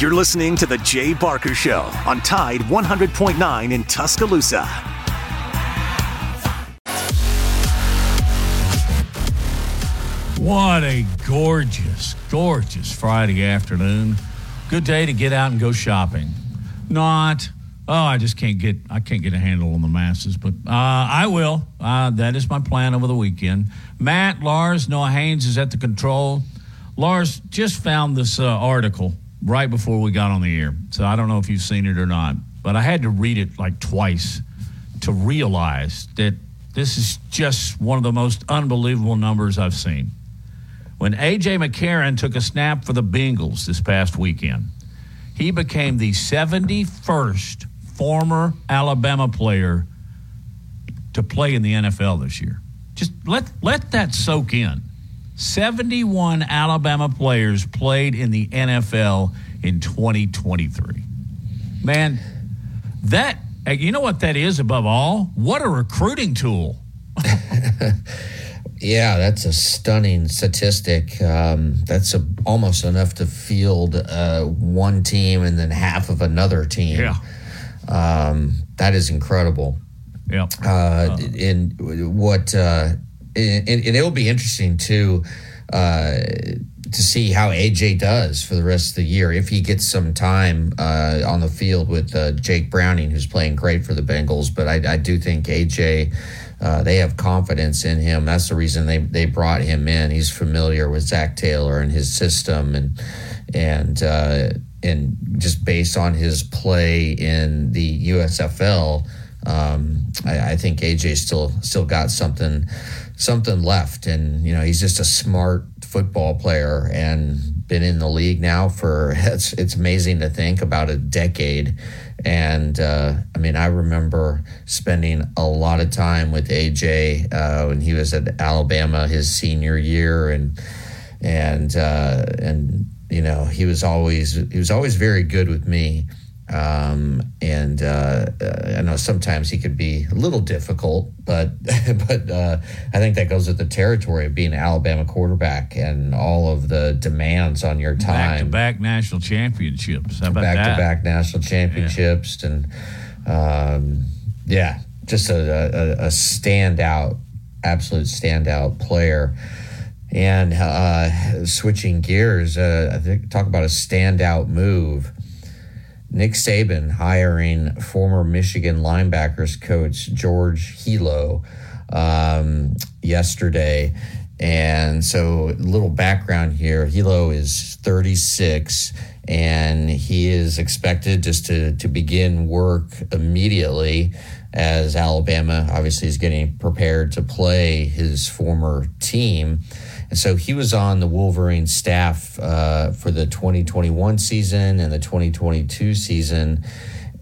You're listening to The Jay Barker Show on Tide 100.9 in Tuscaloosa. What a gorgeous, gorgeous Friday afternoon. Good day to get out and go shopping. Not, oh, I just can't get, I can't get a handle on the masses, but uh, I will. Uh, that is my plan over the weekend. Matt, Lars, Noah Haynes is at the control. Lars just found this uh, article right before we got on the air, so I don't know if you've seen it or not, but I had to read it like twice to realize that this is just one of the most unbelievable numbers I've seen. When A.J. McCarron took a snap for the Bengals this past weekend, he became the 71st former Alabama player to play in the NFL this year. Just let, let that soak in. 71 Alabama players played in the NFL in 2023. Man, that, you know what that is above all? What a recruiting tool. Yeah, that's a stunning statistic. Um, that's a, almost enough to field uh, one team and then half of another team. Yeah. Um, that is incredible. Yeah. Uh, uh, and what, uh, and, and, it will be interesting too uh, to see how AJ does for the rest of the year if he gets some time uh, on the field with uh, Jake Browning, who's playing great for the Bengals. But I, I do think AJ uh, they have confidence in him. That's the reason they they brought him in. He's familiar with Zac Taylor and his system, and and uh, and just based on his play in the USFL, um, I, I, think AJ still still got something something left, and you know he's just a smart football player and been in the league now for it's it's amazing to think about a decade. And uh, I mean, I remember spending a lot of time with AJ uh, when he was at Alabama his senior year, and and uh, and you know he was always he was always very good with me. Um, and uh, uh, I know sometimes he could be a little difficult, but but uh, I think that goes with the territory of being an Alabama quarterback and all of the demands on your time. Back to back national championships. How about back that? to back national championships, yeah. and um, yeah, just a, a, a standout, absolute standout player. And uh, switching gears, uh, I think talk about a standout move Nick Saban hiring former Michigan linebackers coach George Helow um, yesterday. And so, a little background here Helow is 36 and he is expected just to, to begin work immediately as Alabama obviously is getting prepared to play his former team. And so he was on the Wolverine staff uh, for the 2021 season and the 2022 season.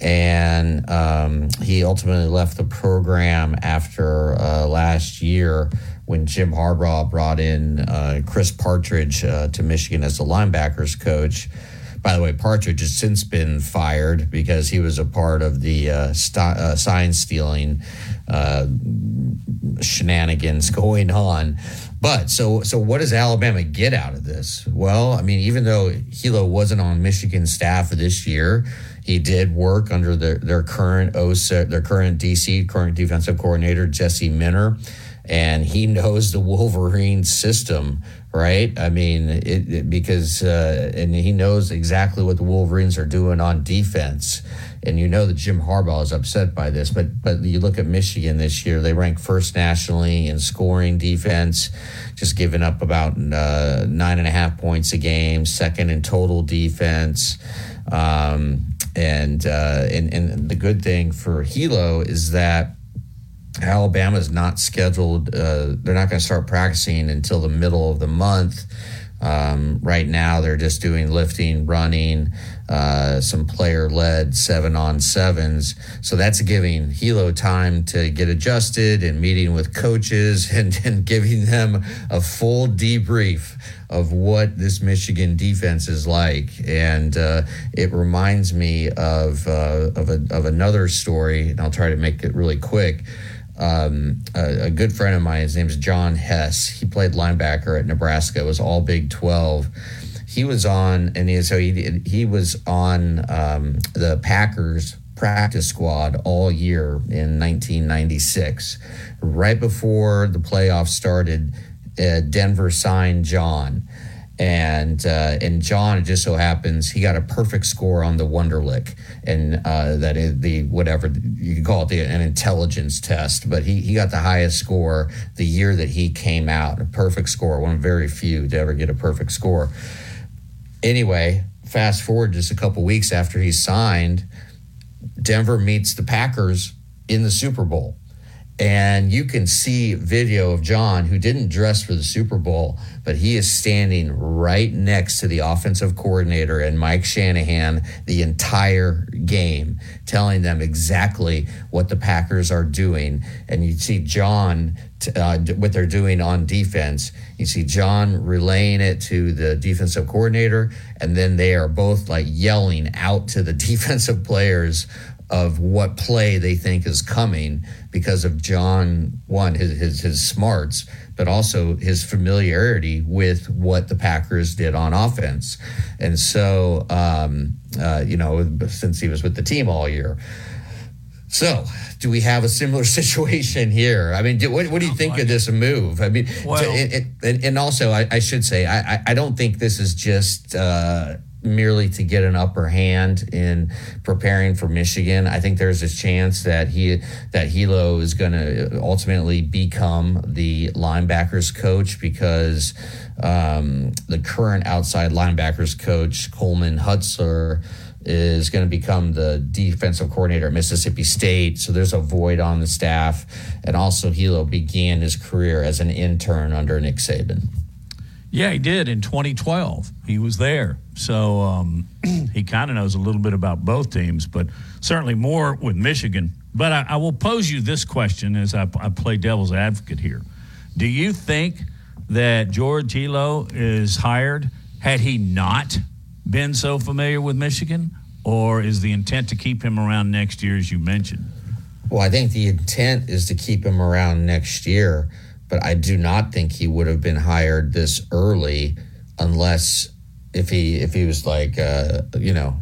And um, he ultimately left the program after uh, last year when Jim Harbaugh brought in uh, Chris Partridge uh, to Michigan as the linebackers coach. By the way, Partridge has since been fired because he was a part of the uh, st- uh, sign stealing uh, shenanigans going on. But so so what does Alabama get out of this? Well, I mean, even though Helow wasn't on Michigan staff this year, he did work under their, their current OSA, their current DC, current defensive coordinator, Jesse Minter, and he knows the Wolverine system, right? I mean, it, it, because uh, and he knows exactly what the Wolverines are doing on defense and you know that Jim Harbaugh is upset by this. But but you look at Michigan this year; they rank first nationally in scoring defense, just giving up about uh, nine and a half points a game. Second in total defense. Um, and, uh, and and the good thing for Helow is that Alabama is not scheduled. Uh, they're not going to start practicing until the middle of the month. Um, right now, they're just doing lifting, running, uh, some player led seven on sevens. So that's giving Helow time to get adjusted and meeting with coaches and, and giving them a full debrief of what this Michigan defense is like. And uh, it reminds me of, uh, of, a, of another story, and I'll try to make it really quick. Um, a, a, good friend of mine, his name is John Hess. He played linebacker at Nebraska. Was all Big 12 he was on, and he, so he he was on um, the Packers practice squad all year in 1996. Right before the playoffs started, uh, Denver signed John and uh, and John it just so happens he got a perfect score on the Wonderlic, and uh, that is the whatever you call it the, an intelligence test, but he he got the highest score the year that he came out, a perfect score, one of very few to ever get a perfect score. Anyway, fast forward just a couple weeks after he signed, Denver meets the Packers in the Super Bowl and you can see video of John who didn't dress for the Super Bowl, but he is standing right next to the offensive coordinator and Mike Shanahan the entire game, telling them exactly what the Packers are doing. And you see John, uh, what they're doing on defense. You see John relaying it to the defensive coordinator, and then they are both like yelling out to the defensive players of what play they think is coming because of John one his, his his smarts, but also his familiarity with what the Packers did on offense, and so um, uh, you know since he was with the team all year. So, do we have a similar situation here? I mean, do, what, what, do you think of this move? I mean, well, to, it, it, and also, I, I, should say, I, I don't think this is just. Uh, merely to get an upper hand in preparing for Michigan. I think there's a chance that he that Helow is going to ultimately become the linebackers coach because um, the current outside linebackers coach Coleman Hutzler is going to become the defensive coordinator at Mississippi State. So there's a void on the staff. And also, Helow began his career as an intern under Nick Saban. Yeah, he did in 2012. He was there. So um, he kind of knows a little bit about both teams, but certainly more with Michigan. But I, I will pose you this question as I, I, play devil's advocate here. Do you think that George Helow is hired had he not been so familiar with Michigan? Or is the intent to keep him around next year, as you mentioned? Well, I think the intent is to keep him around next year but I do not think he would have been hired this early unless if he if he was like uh, you know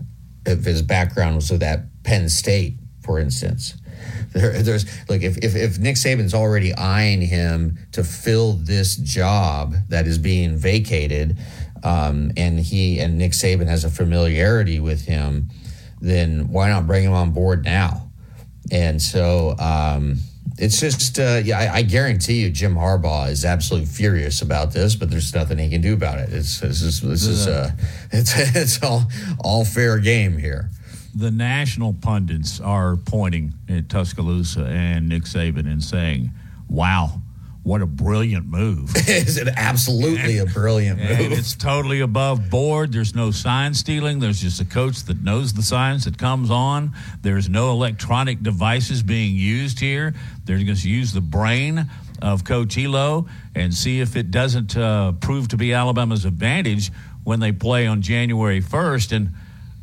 if his background was with that Penn State, for instance. There, there's like if, if if Nick Saban's already eyeing him to fill this job that is being vacated, um, and he and Nick Saban has a familiarity with him, then why not bring him on board now? And so um, it's just, uh, yeah, I, I, guarantee you, Jim Harbaugh is absolutely furious about this, but there's nothing he can do about it. It's this is this is uh, it's it's all all fair game here. The national pundits are pointing at Tuscaloosa and Nick Saban and saying, "Wow, what a brilliant move. Is it absolutely and, a brilliant move? it's totally above board. There's no sign stealing. There's just a coach that knows the signs that comes on. There's no electronic devices being used here. They're going to use the brain of Coach Helow and see if it doesn't uh, prove to be Alabama's advantage when they play on January 1st. And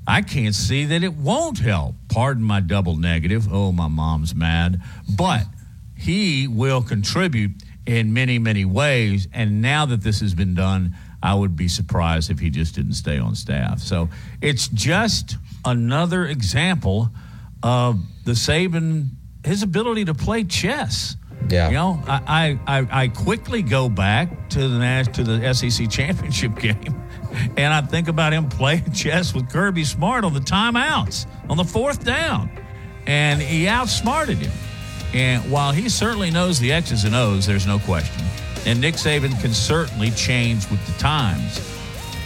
I can't see that it won't help. Pardon my double negative. Oh, my mom's mad. But he will contribute in many, many ways. And now that this has been done, I would be surprised if he just didn't stay on staff. So it's just another example of the Saban, his ability to play chess. Yeah. You know, I, I, I quickly go back to the to the SEC championship game, and I think about him playing chess with Kirby Smart on the timeouts on the fourth down, and he outsmarted him. And while he certainly knows the X's and O's, there's no question. And Nick Saban can certainly change with the times.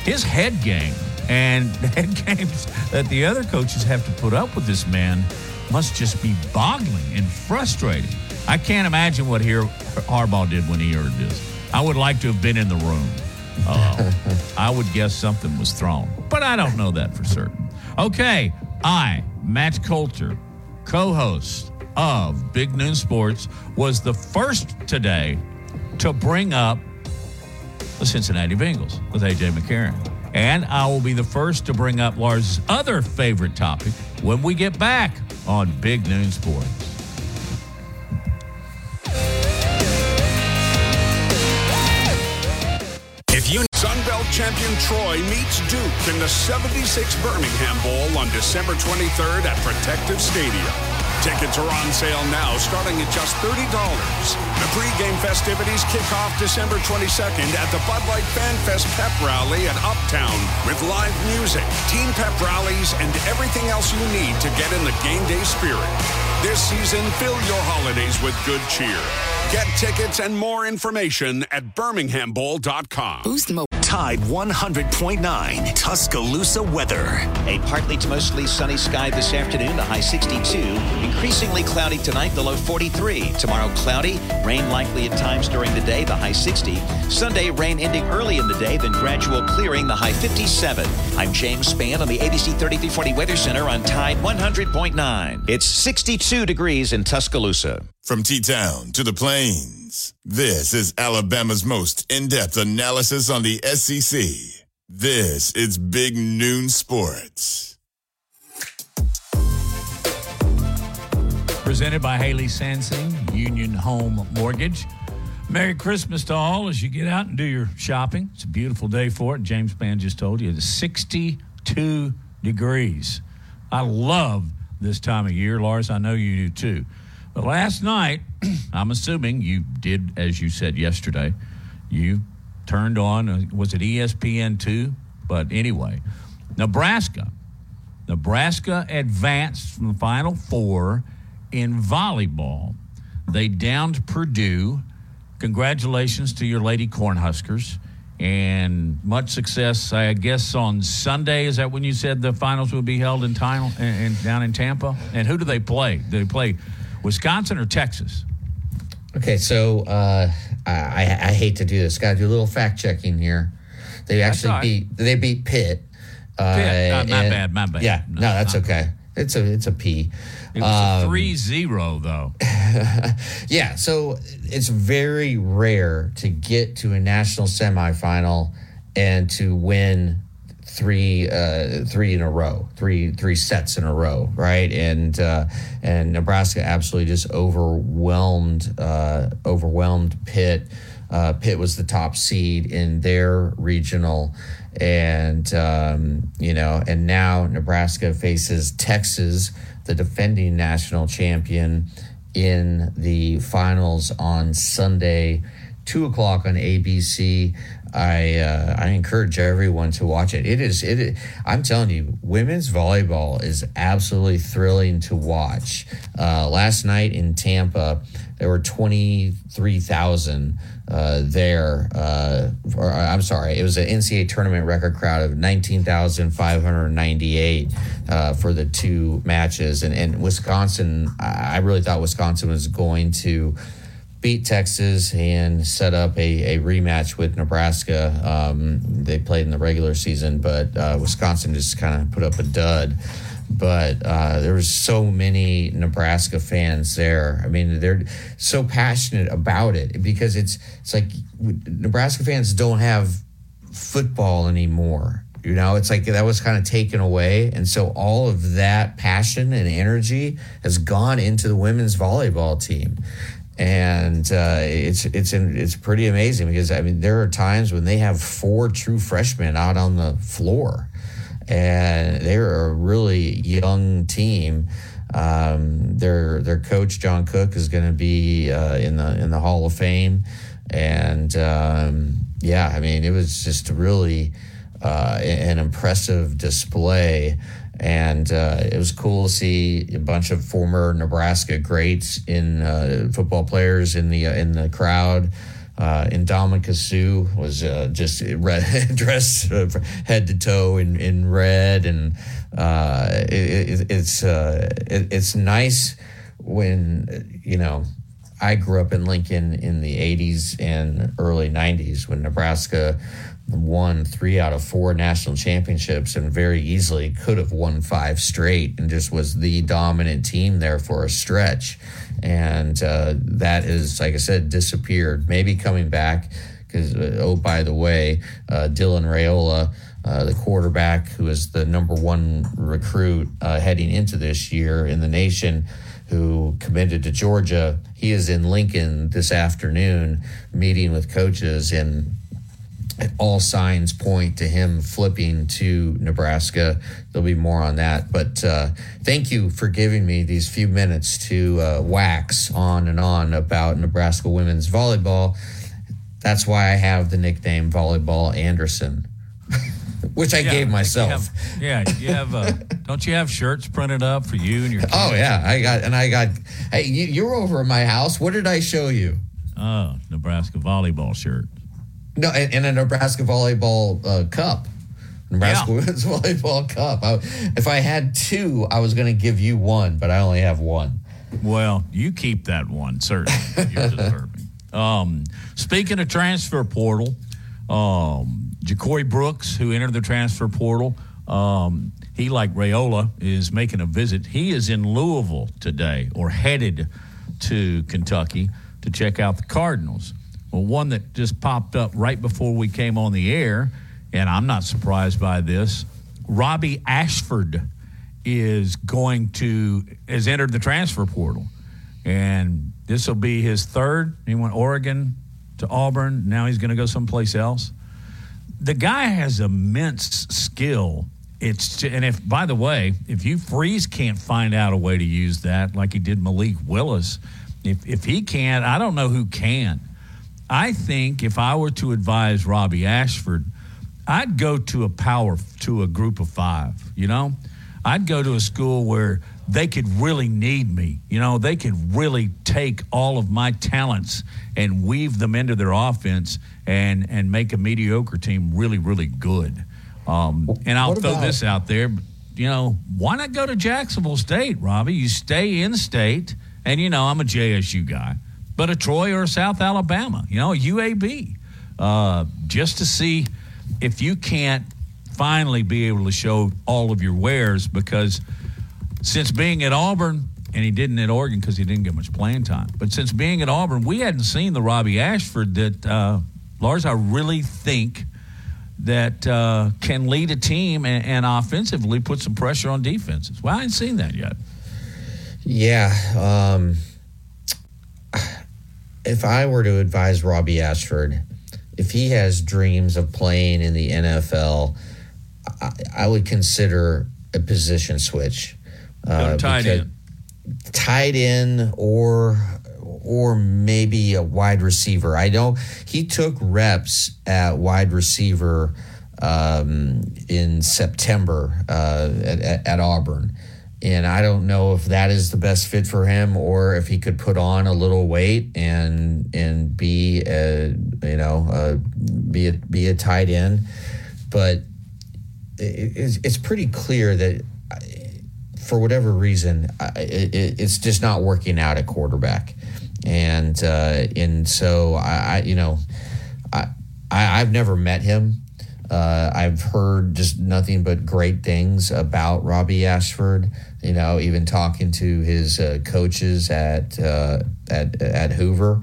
His head game and the head games that the other coaches have to put up with this man must just be boggling and frustrating. I can't imagine what Harbaugh did when he heard this. I would like to have been in the room. Uh, I would guess something was thrown, but I don't know that for certain. Okay, I, Matt Coulter, co host of Big Noon Sports was the first today to bring up the Cincinnati Bengals with AJ McCarron. And I will be the first to bring up Lars' other favorite topic when we get back on Big Noon Sports. Sunbelt champion Troy meets Duke in the 76 Birmingham Bowl on December 23rd at Protective Stadium. Tickets are on sale now, starting at just $30. The pregame festivities kick off December 22nd at the Bud Light Fan Fest Pep Rally at Uptown with live music, team pep rallies, and everything else you need to get in the game day spirit. This season, fill your holidays with good cheer. Get tickets and more information at birminghambowl.com. Boost the Tide 100.9 Tuscaloosa weather. A partly to mostly sunny sky this afternoon, the high 62. Increasingly cloudy tonight, the low 43. Tomorrow, cloudy. Rain likely at times during the day, the high 60. Sunday, rain ending early in the day, then gradual clearing, the high 57. I'm James Spann on the ABC 3340 Weather Center on Tide 100.9. It's 62 degrees in Tuscaloosa. From T Town to the This is Alabama's most in depth analysis on the SEC. This is Big Noon Sports. Presented by Haley Sansing, Union Home Mortgage. Merry Christmas to all as you get out and do your shopping. It's a beautiful day for it. James Spann just told you it's 62 degrees. I love this time of year, Lars. I know you do too. But last night, I'm assuming you did as you said yesterday. You turned on, uh, was it ESPN 2? But anyway, Nebraska. Nebraska advanced from the Final Four in volleyball. They downed Purdue. Congratulations to your Lady Cornhuskers and much success, I guess, on Sunday. Is that when you said the finals would be held in, time, in, in down in Tampa? And who do they play? Do they play Wisconsin or Texas? Okay, so uh, I, I hate to do this. Got to do a little fact checking here. They actually right. beat they beat Pitt. Uh, Pitt. Uh, my and, bad, my bad. Yeah, no, no that's okay. It's a it's a P. It was um, a 3-0 though. yeah, so it's very rare to get to a national semifinal and to win three uh, three in a row, three three sets in a row, right? And uh, and Nebraska absolutely just overwhelmed uh, overwhelmed Pitt. Uh, Pitt was the top seed in their regional, and um, you know, and now Nebraska faces Texas, the defending national champion, in the finals on Sunday, two o'clock on ABC. I uh, I encourage everyone to watch it. It is it. I'm telling you, women's volleyball is absolutely thrilling to watch. Uh, last night in Tampa, there were twenty three thousand uh, there. Uh, or, I'm sorry, it was an NCAA tournament record crowd of nineteen thousand five hundred ninety eight uh, for the two matches. And and Wisconsin, I really thought Wisconsin was going to beat Texas and set up a, a rematch with Nebraska. Um, they played in the regular season, but uh, Wisconsin just kind of put up a dud. But uh, there was so many Nebraska fans there. I mean, they're so passionate about it because it's it's like Nebraska fans don't have football anymore. You know, it's like that was kind of taken away. And so all of that passion and energy has gone into the women's volleyball team and uh, it's it's it's pretty amazing because I mean there are times when they have four true freshmen out on the floor, and they're a really young team. Um, their their coach John Cook is going to be uh, in the in the Hall of Fame, and um, yeah, I mean it was just really uh, an impressive display and uh, it was cool to see a bunch of former Nebraska greats in uh, football players in the uh, in the crowd. Uh, Suh was uh, just red, dressed uh, head to toe in, in red, and uh, it, it, it's it, it's nice when you know I grew up in Lincoln in the '80s and early '90s when Nebraska won three out of four national championships and very easily could have won five straight and just was the dominant team there for a stretch. And uh, that is, like I said, disappeared. Maybe coming back because, uh, oh, by the way, uh, Dylan Raiola. Uh, the quarterback who is the number one recruit uh, heading into this year in the nation, who committed to Georgia. He is in Lincoln this afternoon meeting with coaches, and all signs point to him flipping to Nebraska. There'll be more on that. But uh, thank you for giving me these few minutes to uh, wax on and on about Nebraska women's volleyball. That's why I have the nickname Volleyball Anderson, which I yeah, gave myself. You have, yeah, you have. Uh, don't you have shirts printed up for you and your? Kids? Oh yeah, I got and I got. Hey, you, you're over at my house. What did I show you? Oh, Nebraska volleyball shirt. No, in, a Nebraska volleyball uh, cup. Nebraska yeah. women's volleyball cup. I, if I had two, I was going to give you one, but I only have one. Well, you keep that one, certainly. You're deserving. Um, speaking of transfer portal, um, JaCorey Brooks, who entered the transfer portal, um, he, like Raiola, is making a visit. He is in Louisville today or headed to Kentucky to check out the Cardinals. Well, one that just popped up right before we came on the air, and I'm not surprised by this. Robbie Ashford is going to has entered the transfer portal, and this will be his third. He went Oregon to Auburn. Now he's going to go someplace else. The guy has immense skill. It's and if by the way, if Hugh Freeze can't find out a way to use that like he did Malik Willis, if if he can't, I don't know who can. I think if I were to advise Robbie Ashford, I'd go to a power to a group of five. You know, I'd go to a school where they could really need me. You know, they could really take all of my talents and weave them into their offense and and make a mediocre team really really good. Um, and I'll throw this out there. You know, why not go to Jacksonville State, Robbie? You stay in state, and you know I'm a JSU guy but a Troy or a South Alabama, you know, UAB, uh, just to see if you can't finally be able to show all of your wares because since being at Auburn, and he didn't at Oregon because he didn't get much playing time. But since being at Auburn, we hadn't seen the Robbie Ashford that uh, Lars. I really think that uh, can lead a team and, and, offensively put some pressure on defenses. Well, I ain't seen that yet. Yeah, um, if I were to advise Robbie Ashford, if he has dreams of playing in the NFL, I, I would consider a position switch. Uh, tight end, tight end, or or maybe a wide receiver. I know he took reps at wide receiver um, in September uh, at, at, Auburn and I don't know if that is the best fit for him or if he could put on a little weight and and be a you know a, be a be a tight end, but it's, it's pretty clear that for whatever reason it, it's just not working out at quarterback, and uh, and so I, I you know I, I I've never met him. Uh, I've heard just nothing but great things about Robbie Ashford you know, even talking to his uh, coaches at, uh, at at Hoover.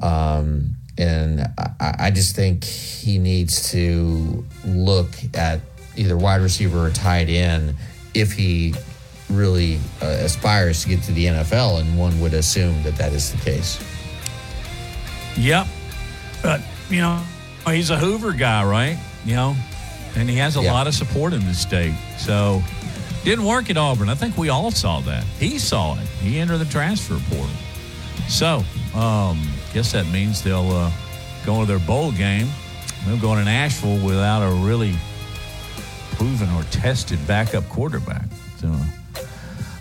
Um, and I, I, just think he needs to look at either wide receiver or tight end if he really uh, aspires to get to the NFL, and one would assume that that is the case. Yep, but you know he's a Hoover guy, right? You know, and he has a lot of support in the state, so didn't work at Auburn. I think we all saw that. He saw it. He entered the transfer portal. So, um, guess that means they'll uh, go to their bowl game. They'll go to Nashville without a really proven or tested backup quarterback. So,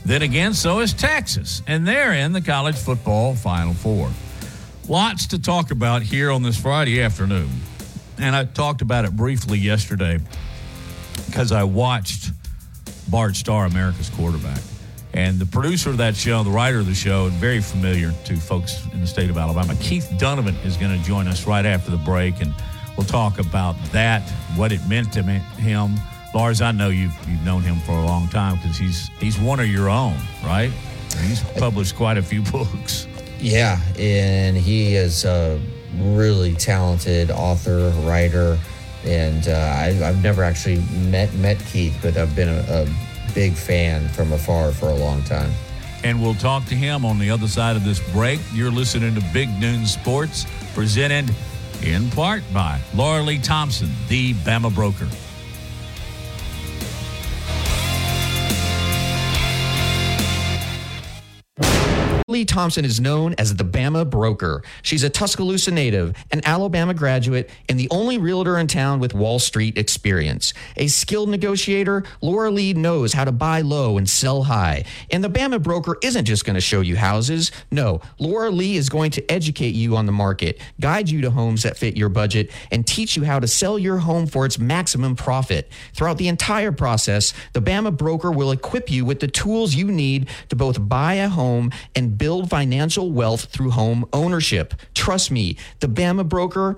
then again, so is Texas, and they're in the college football Final Four. Lots to talk about here on this Friday afternoon. And I talked about it briefly yesterday because I watched Bart Starr, America's quarterback. And the producer of that show, the writer of the show, and very familiar to folks in the state of Alabama, Keith Dunnavant, is going to join us right after the break. And we'll talk about that, what it meant to him. Lars, I know you've, you've known him for a long time because he's, he's one of your own, right? He's published quite a few books. Yeah, and he is a really talented author, writer and uh, I, have never actually met met Keith, but I've been a, a big fan from afar for a long time. And we'll talk to him on the other side of this break. You're listening to Big Noon Sports, presented in part by Laura Lee Thompson, the Bama broker. Thompson is known as the Bama Broker. She's a Tuscaloosa native, an Alabama graduate, and the only realtor in town with Wall Street experience. A skilled negotiator, Laura Lee knows how to buy low and sell high. And the Bama Broker isn't just going to show you houses. No, Laura Lee is going to educate you on the market, guide you to homes that fit your budget, and teach you how to sell your home for its maximum profit. Throughout the entire process, the Bama Broker will equip you with the tools you need to both buy a home and build financial wealth through home ownership. Trust me, the Bama broker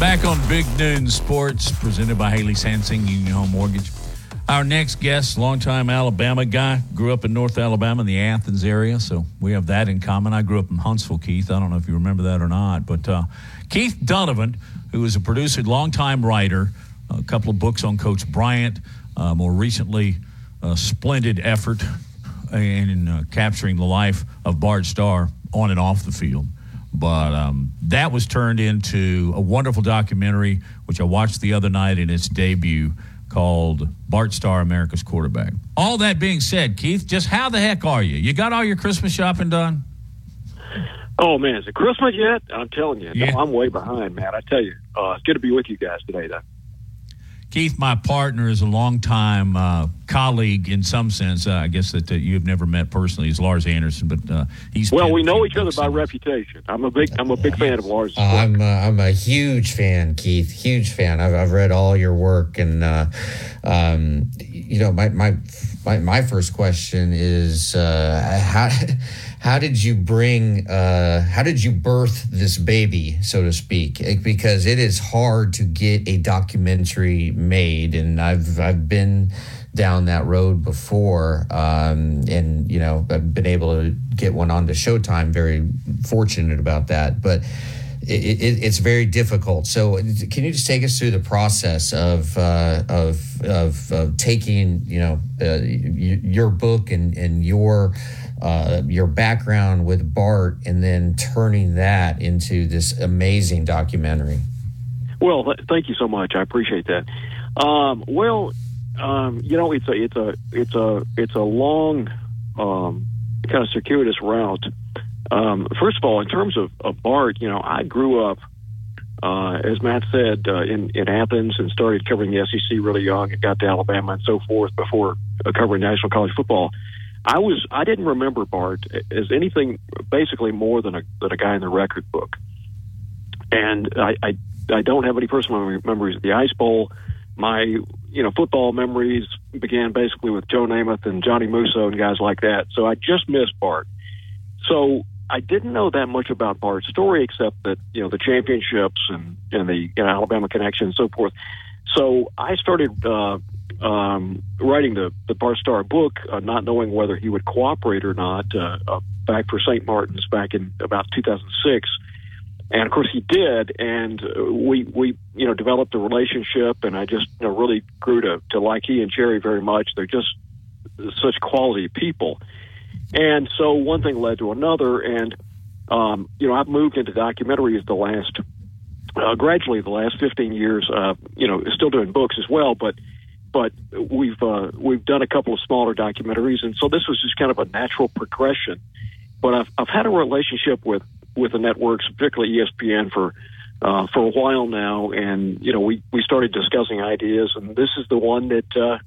Back on Big Noon Sports, presented by Haley Sansing Union Home Mortgage. Our next guest, longtime Alabama guy, grew up in North Alabama in the Athens area, so we have that in common. I grew up in Huntsville, Keith. I don't know if you remember that or not, but uh, Keith Dunnavant, who is a producer, longtime writer, a couple of books on Coach Bryant, uh, more recently, a splendid effort in uh, capturing the life of Bart Starr on and off the field. But um, that was turned into a wonderful documentary, which I watched the other night in its debut called Bart Starr, America's Quarterback. All that being said, Keith, just how the heck are you? You got all your Christmas shopping done? Oh man, is it Christmas yet? I'm telling you, Yeah. no, I'm way behind, man. I tell you, uh, it's good to be with you guys today, though. Keith, my partner, is a longtime uh, colleague in some sense. Uh, I guess that uh, you have never met personally. He's Lars Anderson, but uh, he's Well, we know each other by reputation. I'm a big, I'm a big fan of Lars. Uh, I'm uh, I'm a huge fan, Keith. Huge fan. I've, I've read all your work, and uh, um, you know, my, my my my first question is uh, how how did you bring uh, how did you birth this baby, so to speak? Eh, Because it is hard to get a documentary made, and I've I've been down that road before um, and you know i've been able to get one onto showtime very fortunate about that but it, it, it's very difficult so can you just take us through the process of uh, of, of of taking you know uh, your book and and your uh, your background with Bart and then turning that into this amazing documentary Well, th- thank you so much. I appreciate that. Um, well, um, you know, it's a it's a it's a it's a long, um, kind of circuitous route. Um, first of all, in terms of, of Bart, you know, I grew up, uh, as Matt said, uh, in in Athens and started covering the SEC really young and got to Alabama and so forth before uh, covering national college football. I was I didn't remember Bart as anything basically more than a than a guy in the record book, and I I, I don't have any personal memories of the Ice Bowl. My you know football memories began basically with Joe Namath and Johnny Musso and guys like that. So I just missed Bart. So I didn't know that much about Bart's story except that you know the championships and and the you know, Alabama connection and so forth. So I started uh, um, writing the the Bart Starr book, uh, not knowing whether he would cooperate or not. Uh, uh, back for St. Martin's back in about 2006, and of course he did. And uh, we we you know developed a relationship, and I just you know really grew to to like he and Cherry very much. They're just such quality people. And so one thing led to another, and um, you know I've moved into documentaries the last uh, gradually the last 15 years. Uh, you know, still doing books as well, but but we've uh, we've done a couple of smaller documentaries, and so this was just kind of a natural progression. But I've I've had a relationship with with the networks, particularly ESPN, for uh, for a while now, and you know we we started discussing ideas, and this is the one that. Uh,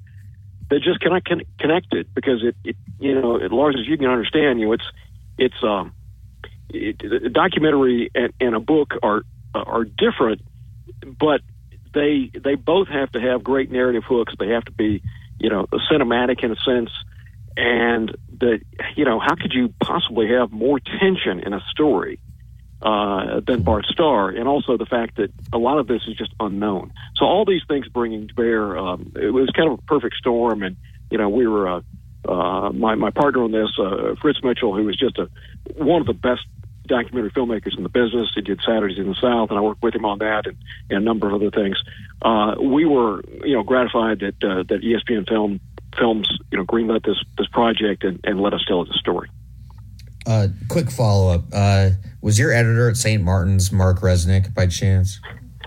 that just cannot con- connected because it, it you know as large as you can understand you it's it's um it, a documentary and, and a book are are different but they they both have to have great narrative hooks they have to be you know cinematic in a sense and that you know how could you possibly have more tension in a story uh, than Bart Starr, and also the fact that a lot of this is just unknown. So all these things bringing to bear, um, it was kind of a perfect storm, and you know we were. Uh, uh, my my partner on this, uh, Fritz Mitchell, who was just a one of the best documentary filmmakers in the business. He did Saturdays in the South, and I worked with him on that and, and a number of other things. Uh, we were, you know, gratified that uh, that ESPN Film Films, you know, greenlit this this project and, and let us tell the story. Uh, quick follow up: uh, Was your editor at St. Martin's Marc Resnick by chance?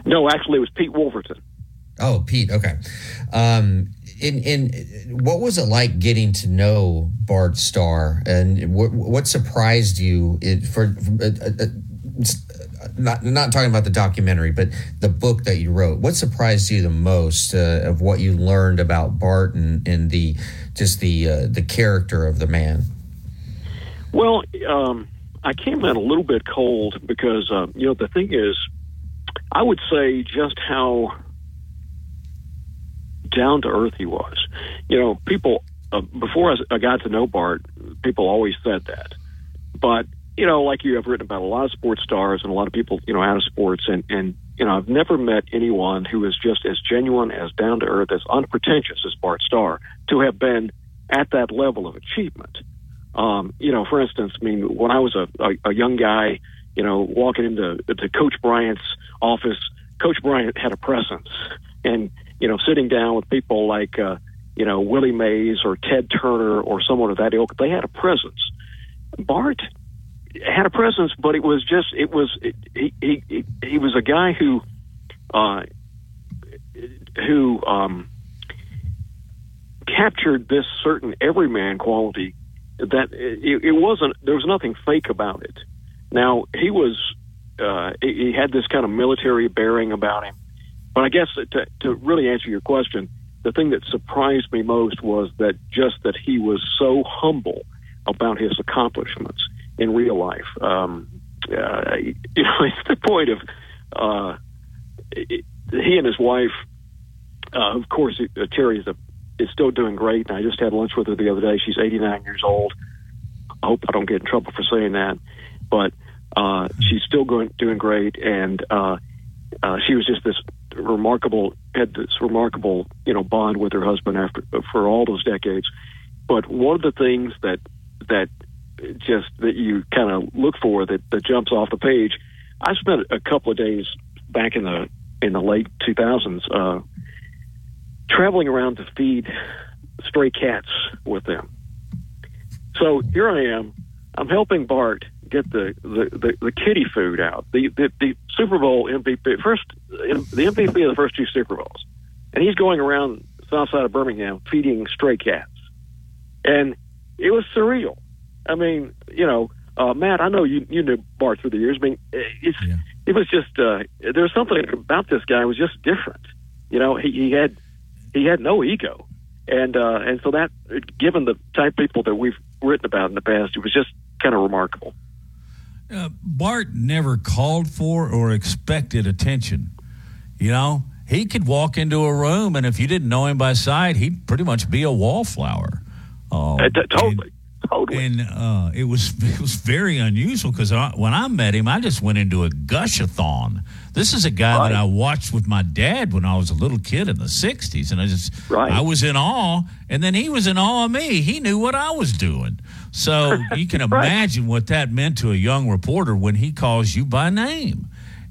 No, actually, it was Pete Wolverton. Oh, Pete. Okay. Um, in in what was it like getting to know Bart Starr, and what what surprised you? It, for uh, uh, uh, not not talking about the documentary, but the book that you wrote. What surprised you the most uh, of what you learned about Bart and, and the just the uh, the character of the man? Well, um, I came in a little bit cold because uh, you know the thing is, I would say just how down to earth he was. You know, people uh, before I, got to know Bart, people always said that, but you know, like you have written about a lot of sports stars and a lot of people, you know, out of sports, and and you know, I've never met anyone who is just as genuine, as down to earth, as unpretentious as Bart Starr to have been at that level of achievement. Um, you know, for instance, I mean, when I was a, a, a young guy, you know, walking into to Coach Bryant's office, Coach Bryant had a presence, and you know, sitting down with people like, uh, you know, Willie Mays or Ted Turner or someone of that ilk, they had a presence. Bart had a presence, but it was just, it was, it, he, he, he was a guy who, uh, who, um, captured this certain everyman quality that it, it wasn't, there was nothing fake about it. Now, he was, uh, he had this kind of military bearing about him but I guess to, to really answer your question, the thing that surprised me most was that just that he was so humble about his accomplishments in real life. Um, uh, you know, it's the point of uh, it, he and his wife. Uh, of course, uh, Cherry is, a, is still doing great. And I just had lunch with her the other day. She's 89 years old. I hope I don't get in trouble for saying that, but uh, she's still going doing great, and uh, uh, she was just this remarkable had this remarkable you know bond with her husband after for all those decades. But one of the things that that just that you kind of look for that, that jumps off the page. I spent a couple of days back in the in the late 2000s uh, traveling around to feed stray cats with them. So here I am. I'm helping Bart get the, the, the, the kitty food out. The, the, the Super Bowl MVP, first, the MVP of the first two Super Bowls. And he's going around south side of Birmingham feeding stray cats. And it was surreal. I mean, you know, uh, Matt, I know you, you knew Bart through the years. I mean, it's, yeah. it was just, uh, there was something about this guy was just different. You know, he, he had, he had no ego. And, uh, and so that, given the type of people that we've written about in the past, it was just kind of remarkable. Uh, Bart never called for or expected attention. You know, he could walk into a room, and if you didn't know him by sight, he'd pretty much be a wallflower. Uh, uh, totally. And, totally. And uh, it was it was very unusual because when I met him, I just went into a gushathon. This is a guy right. that I watched with my dad when I was a little kid in the '60s, and I just right. I was in awe, and then he was in awe of me. He knew what I was doing. So you can imagine right. what that meant to a young reporter when he calls you by name.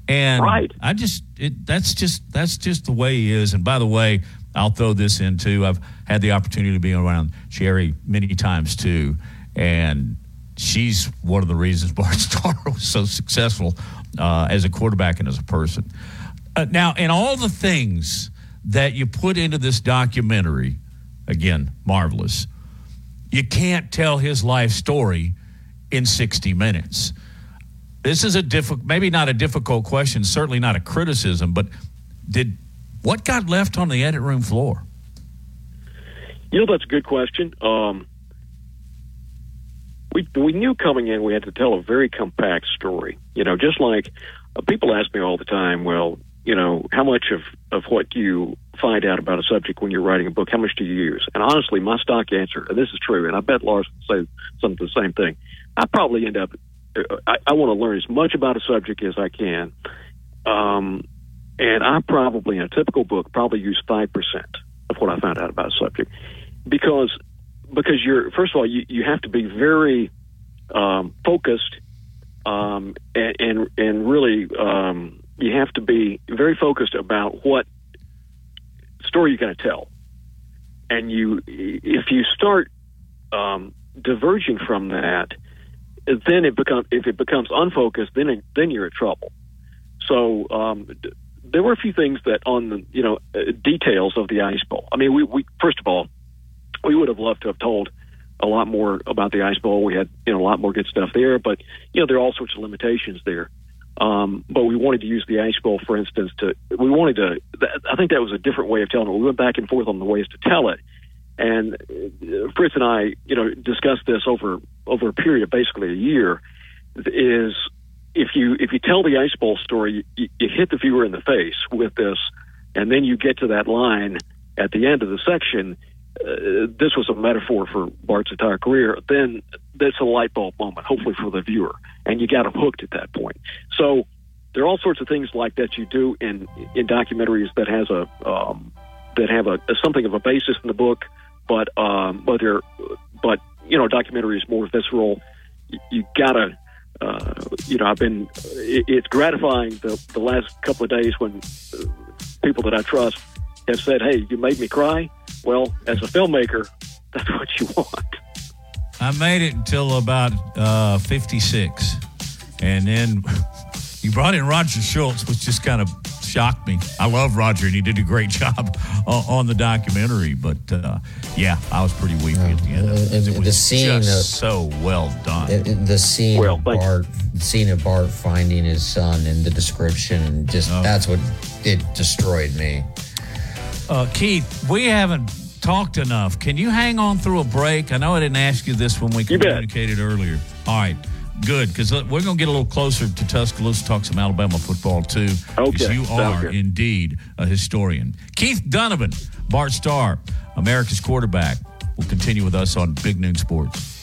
And right. I just it, that's just that's just the way he is. And by the way, I'll throw this in too. I've had the opportunity to be around Cherry many times too, and she's one of the reasons Bart Starr was so successful uh, as a quarterback and as a person. Uh, now, in all the things that you put into this documentary, again, marvelous you can't tell his life story in 60 minutes. This is a difficult, maybe not a difficult question, certainly not a criticism, but did what got left on the edit room floor? You know, that's a good question. Um, we we knew coming in we had to tell a very compact story. You know, just like uh, people ask me all the time, well, you know, how much of, of what you find out about a subject when you're writing a book, how much do you use? And honestly, my stock answer, and this is true, and I bet Lars would say something the same thing. I probably end up, I, I want to learn as much about a subject as I can. Um, and I probably, in a typical book, probably use 5% of what I found out about a subject because because you're first of all you, you have to be very um, focused um, and, and, and really um, you have to be very focused about what story you're going to tell. And you if you start um, diverging from that then it becomes if it becomes unfocused then it, then you're in trouble. So um, there were a few things that on the you know uh, details of the ice bowl. I mean we, we first of all we would have loved to have told a lot more about the ice bowl. We had you know a lot more good stuff there, but you know there are all sorts of limitations there. Um, but we wanted to use the ice bowl, for instance, to we wanted to. I think that was a different way of telling it. We went back and forth on the ways to tell it, and uh, Fritz and I, you know, discussed this over over a period of basically a year. Is if you if you tell the ice bowl story, you, you hit the viewer in the face with this, and then you get to that line at the end of the section uh, this was a metaphor for Bart's entire career, then that's a light bulb moment, hopefully for the viewer, and you got him hooked at that point. So there are all sorts of things like that you do in in documentaries that has a um, that have a, a, something of a basis in the book, but um, but they're but you know documentary is more visceral. You, you gotta. Uh, you know, I've been. It, it's gratifying the the last couple of days when uh, people that I trust have said, "Hey, you made me cry." Well, as a filmmaker, that's what you want. I made it until about uh, 56. And then you brought in Roger Schultz, which just kind of shocked me. I love Roger, and he did a great job on, the documentary. But uh, yeah, I was pretty weepy at the end. Of it. it was the scene just of, so well done. It, the scene well, of Bart, the scene of Bart finding his son, and the description, just oh. that's what it destroyed me. Uh, Keith, we haven't talked enough. Can you hang on through a break? I know I didn't ask you this when we communicated earlier. All right, good, because we're going to get a little closer to Tuscaloosa, talk some Alabama football too. Okay, you are indeed a historian. Keith Dunnavant, Bart Starr, America's quarterback, will continue with us on Big Noon Sports.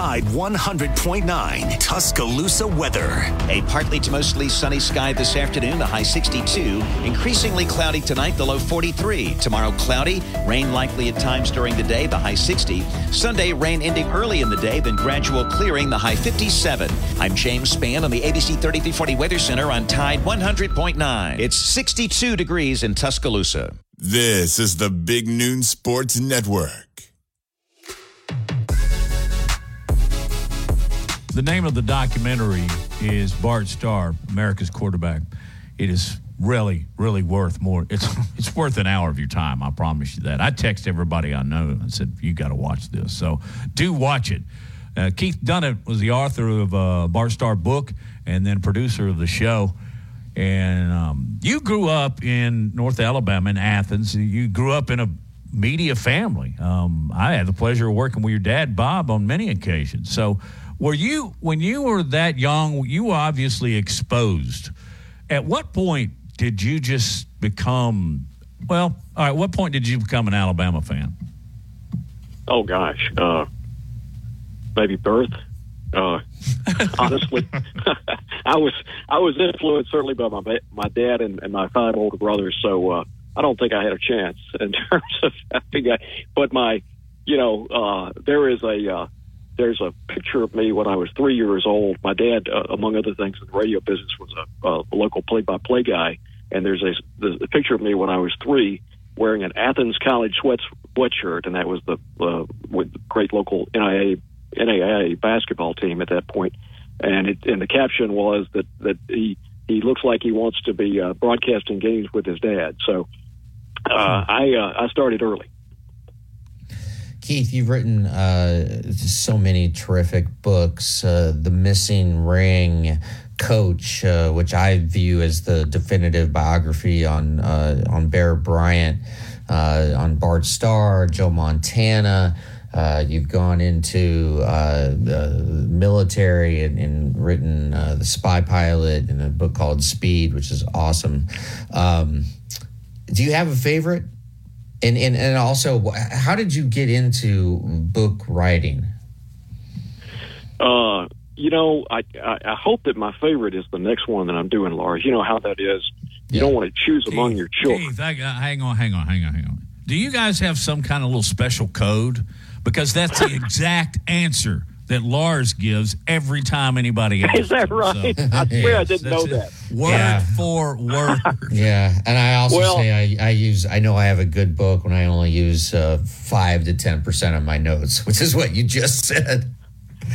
Tide 100.9 Tuscaloosa weather. A partly to mostly sunny sky this afternoon, the high 62. Increasingly cloudy tonight, the low 43. Tomorrow, cloudy. Rain likely at times during the day, the high 60. Sunday, rain ending early in the day, then gradual clearing, the high 57. I'm James Spann on the ABC 3340 Weather Center on Tide 100.9. It's 62 degrees in Tuscaloosa. This is the Big Noon Sports Network. The name of the documentary is Bart Starr, America's quarterback. It is really, really worth more. It's it's worth an hour of your time. I promise you that. I text everybody I know and said you got to watch this. So do watch it. Uh, Keith Dunnavant was the author of uh, Bart Starr book and then producer of the show. And um, you grew up in North Alabama in Athens. You grew up in a media family. Um, I had the pleasure of working with your dad, Bob, on many occasions. So were you when you were that young? You were obviously exposed. At what point did you just become? Well, all right. What point did you become an Alabama fan? Oh gosh, uh, maybe birth. Uh, honestly, I was I was influenced certainly by my my dad and, and my five older brothers. So uh, I don't think I had a chance in terms of having a. But my, you know, uh, there is a uh, there's a picture of me when I was three years old. My dad, uh, among other things in the radio business, was a, a local play-by-play guy, and there's a, there's a picture of me when I was three wearing an Athens College sweat sweatshirt, and that was the uh, with great local NIA NAIA basketball team at that point. And it, and the caption was that that he he looks like he wants to be uh, broadcasting games with his dad. So uh, I uh, I started early. Keith, you've written uh, so many terrific books. Uh, the Missing Ring, Coach, uh, which I view as the definitive biography on uh, on Bear Bryant, uh, on Bart Starr, Joe Montana. Uh, you've gone into the military and, and written The Spy Pilot and a book called Speed, which is awesome. Um, do you have a favorite? And, and, and also, how did you get into book writing? Uh, you know, I, I, I hope that my favorite is the next one that I'm doing, Lars. You know how that is. You yeah. don't want to choose among your children. Keith, I, hang on, hang on, hang on, hang on. Do you guys have some kind of little special code? Because that's the exact answer that Lars gives every time anybody asks. Is that right? So, I swear I didn't know that. Word yeah. for word. Yeah, and I also well, say I, I, use. I know I have a good book when I only use uh, five to ten percent of my notes, which is what you just said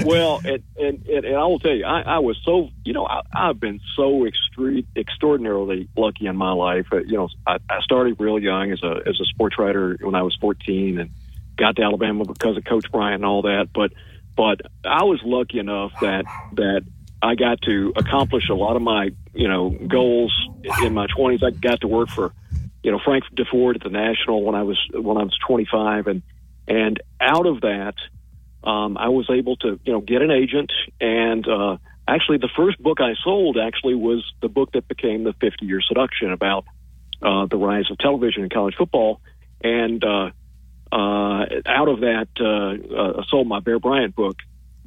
well, and, and, and, I will tell you, I, I was so, you know, I, I've been so extre- extraordinarily lucky in my life. Uh, you know, I, I started real young as a as a sports writer when I was 14, and got to Alabama because of Coach Bryant and all that. But but I was lucky enough that that I got to accomplish a lot of my you know goals in my 20s. I got to work for you know Frank Deford at the National when I was when I was 25, and and out of that um, I was able to, you know, get an agent. And uh, actually, the first book I sold actually was the book that became the 50 Year Seduction about uh, the rise of television in college football. And uh, out of that, uh, uh, sold my Bear Bryant book.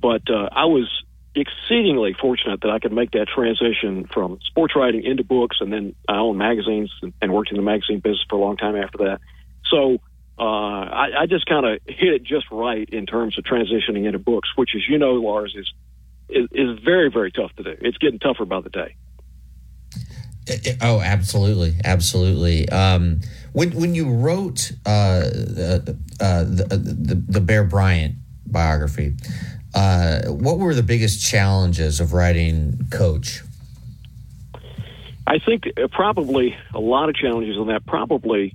But uh, I was exceedingly fortunate that I could make that transition from sports writing into books, and then I owned magazines and, and worked in the magazine business for a long time after that. So uh, I, I just kind of hit it just right in terms of transitioning into books, which, as you know, Lars, is, is, is very, very tough to do. It's getting tougher by the day. Oh, absolutely, absolutely. Um, when when you wrote uh, uh, uh, the, the, the Bear Bryant biography, uh, what were the biggest challenges of writing Coach? I think uh, probably a lot of challenges on that. Probably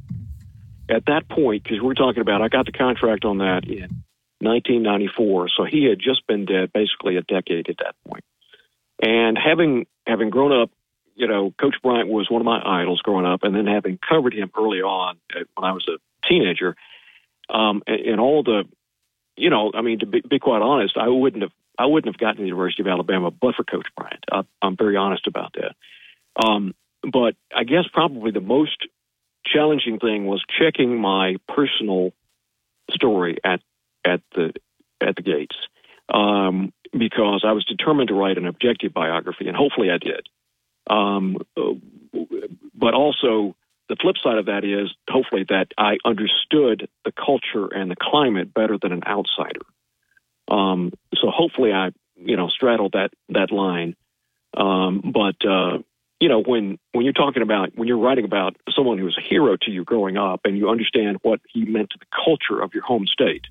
at that point, because we're talking about, I got the contract on that in 1994, so he had just been dead basically a decade at that point. And having having grown up, you know, Coach Bryant was one of my idols growing up, and then having covered him early on uh, when I was a teenager, um, and, and all the, you know, I mean, to be, be quite honest, I wouldn't have I wouldn't have gotten to the University of Alabama but for Coach Bryant. I, I'm very honest about that. Um, but I guess probably the most challenging thing was checking my personal story at at the at the gates um, because I was determined to write an objective biography, and hopefully I did. Um, but also, the flip side of that is hopefully that I understood the culture and the climate better than an outsider. Um, so hopefully, I you know straddled that that line. Um, but uh, you know, when when you're talking about when you're writing about someone who was a hero to you growing up, and you understand what he meant to the culture of your home state,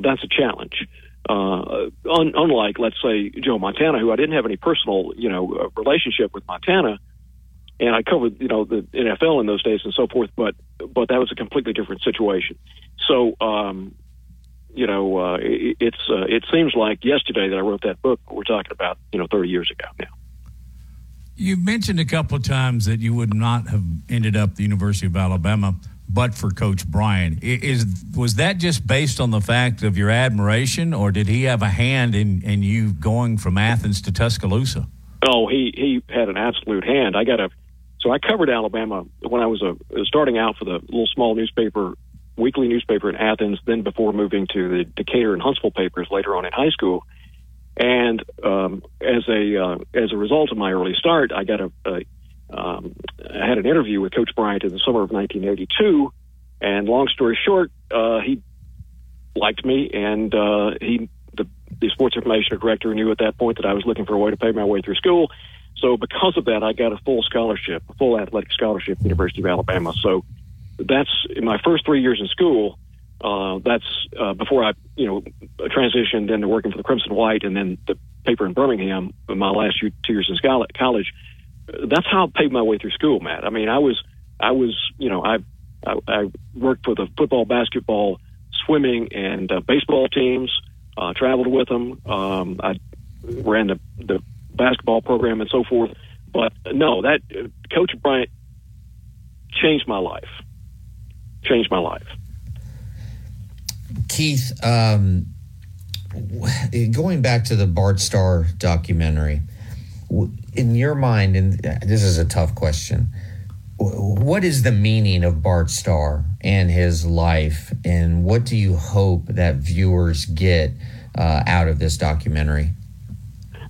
that's a challenge. Uh, un- unlike, let's say, Joe Montana, who I didn't have any personal, you know, uh, relationship with Montana, and I covered, you know, the NFL in those days and so forth, but but that was a completely different situation. So, um, you know, uh, it, it's uh, it seems like yesterday that I wrote that book. We're talking about, you know, 30 years ago now. You mentioned a couple of times that you would not have ended up the University of Alabama but for Coach Bryant. Is was that just based on the fact of your admiration, or did he have a hand in, in you going from Athens to Tuscaloosa? Oh, he he had an absolute hand. I got a so I covered Alabama when I was a starting out for the little small newspaper, weekly newspaper in Athens. Then before moving to the Decatur and Huntsville papers later on in high school. And um, as a uh, as a result of my early start, I got a, a um, I had an interview with Coach Bryant in the summer of 1982. And long story short, uh, he liked me, and uh, he the the sports information director knew at that point that I was looking for a way to pay my way through school. So because of that, I got a full scholarship, a full athletic scholarship at the University of Alabama. So that's in my first three years in school. Uh, that's uh, before I, you know, transitioned into working for the Crimson White and then the paper in Birmingham in my last two years in college. That's how I paid my way through school, Matt. I mean, I was, I was, you know, I, I, I worked for the football, basketball, swimming, and uh, baseball teams. Uh, traveled with them. Um, I ran the, the basketball program and so forth. But no, that uh, Coach Bryant changed my life. Changed my life Keith, um, going back to the Bart Starr documentary, in your mind, and this is a tough question, what is the meaning of Bart Starr and his life, and what do you hope that viewers get uh, out of this documentary?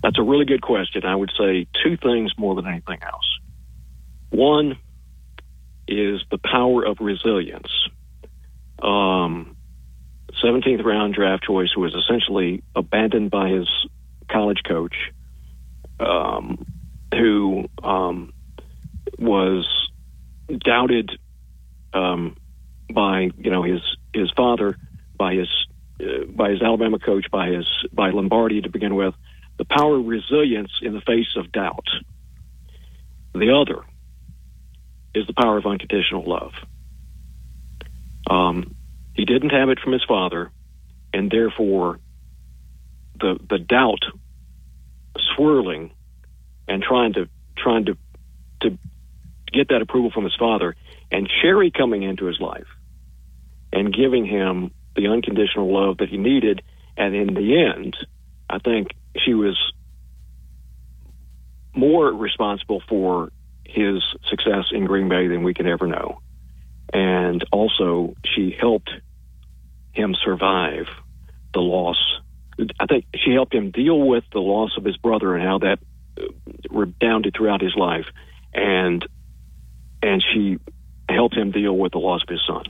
That's a really good question. I would say two things more than anything else. One is the power of resilience. Um, 17th round draft choice who was essentially abandoned by his college coach, um, who um, was doubted um, by you know his his father, by his uh, by his Alabama coach, by his by Lombardi to begin with. The power of resilience in the face of doubt. The other is the power of unconditional love. Um, he didn't have it from his father, and therefore the the doubt swirling and trying to trying to to get that approval from his father, and Cherry coming into his life and giving him the unconditional love that he needed, and in the end, I think she was more responsible for his success in Green Bay than we could ever know. And also, she helped him survive the loss. I think she helped him deal with the loss of his brother and how that uh, redounded throughout his life, and and she helped him deal with the loss of his son.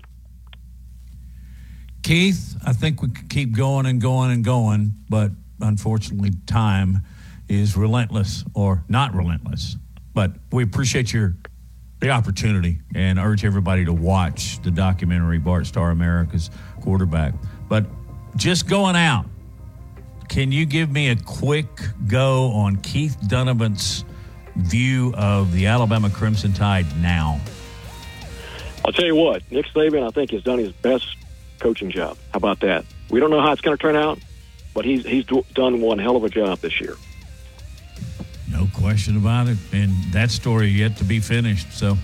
Keith, I think we could keep going and going and going, but unfortunately, time is relentless or not relentless. But we appreciate your the opportunity and urge everybody to watch the documentary Bart Starr America's quarterback. But just going out, can you give me a quick go on Keith Dunnavant's view of the Alabama Crimson Tide now? I'll tell you what, Nick Saban, I think, has done his best coaching job. How about that? We don't know how it's going to turn out, but he's he's done one hell of a job this year. No question about it. And that story yet to be finished. So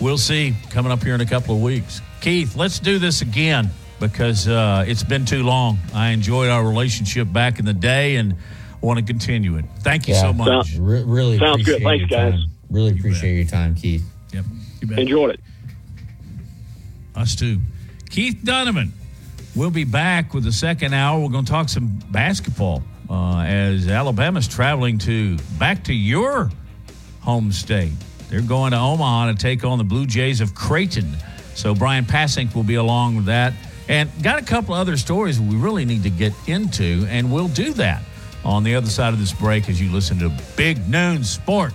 we'll see coming up here in a couple of weeks. Keith, let's do this again because uh, it's been too long. I enjoyed our relationship back in the day and want to continue it. Thank you yeah, so much. Sounds, Re- really sounds good. Thanks, guys. Time. Really appreciate your time, Keith. Yep. Enjoyed it. Us too. Keith Dunnavant. We'll be back with the second hour. We're going to talk some basketball uh, as Alabama's traveling to back to your home state. They're going to Omaha to take on the Blue Jays of Creighton. So Brian Passink will be along with that. And got a couple other stories we really need to get into, and we'll do that on the other side of this break as you listen to Big Noon Sports.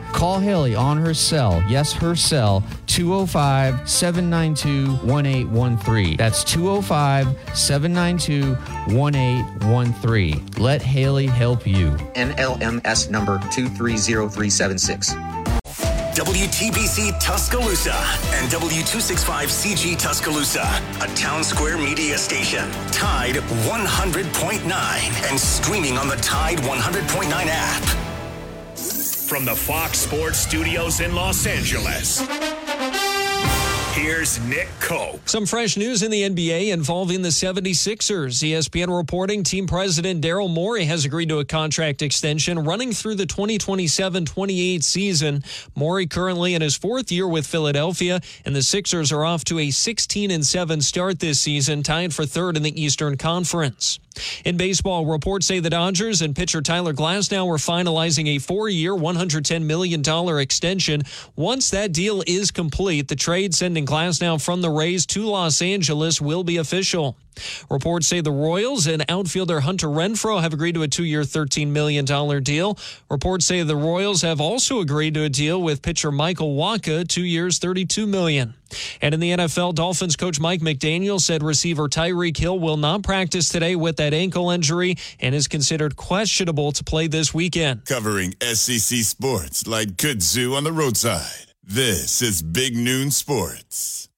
Call Haley on her cell. Yes, her cell, 205 792 1813. That's 205 792 1813. Let Haley help you. NMLS number 230376. WTBC Tuscaloosa and W265CG Tuscaloosa, a town square media station. Tide 100.9 and streaming on the Tide 100.9 app from the Fox Sports Studios in Los Angeles. Here's Nick Cope. Some fresh news in the NBA involving the 76ers. ESPN reporting team president Daryl Morey has agreed to a contract extension running through the 2027 28 season. Morey currently in his fourth year with Philadelphia, and the Sixers are off to a 16 7 start this season, tied for third in the Eastern Conference. In baseball, reports say the Dodgers and pitcher Tyler Glasnow are finalizing a four year, $110 million extension. Once that deal is complete, the trade sending Glasnow from the Rays to Los Angeles will be official. Reports say the Royals and outfielder Hunter Renfroe have agreed to a two-year, $13 million deal. Reports say the Royals have also agreed to a deal with pitcher Michael Wacha, two years, 32 million. And in the NFL, Dolphins coach Mike McDaniel said receiver Tyreek Hill will not practice today with that ankle injury and is considered questionable to play this weekend. Covering SEC sports like kudzu on the roadside. This is Big Noon Sports.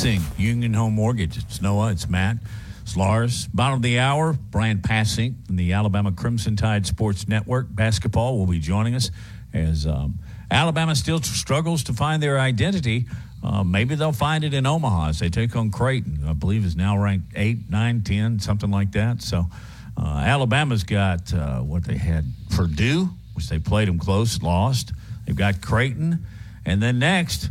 Sing Union Home Mortgage. It's Noah. It's Matt. It's Lars. Bottom of the hour. Brian Passing from the Alabama Crimson Tide Sports Network. Basketball will be joining us as um, Alabama still struggles to find their identity. Uh, maybe they'll find it in Omaha as they take on Creighton. I believe is now ranked 8, 9, 10, something like that. So uh, Alabama's got uh, what they had Purdue, which they played them close, lost. They've got Creighton. And then next,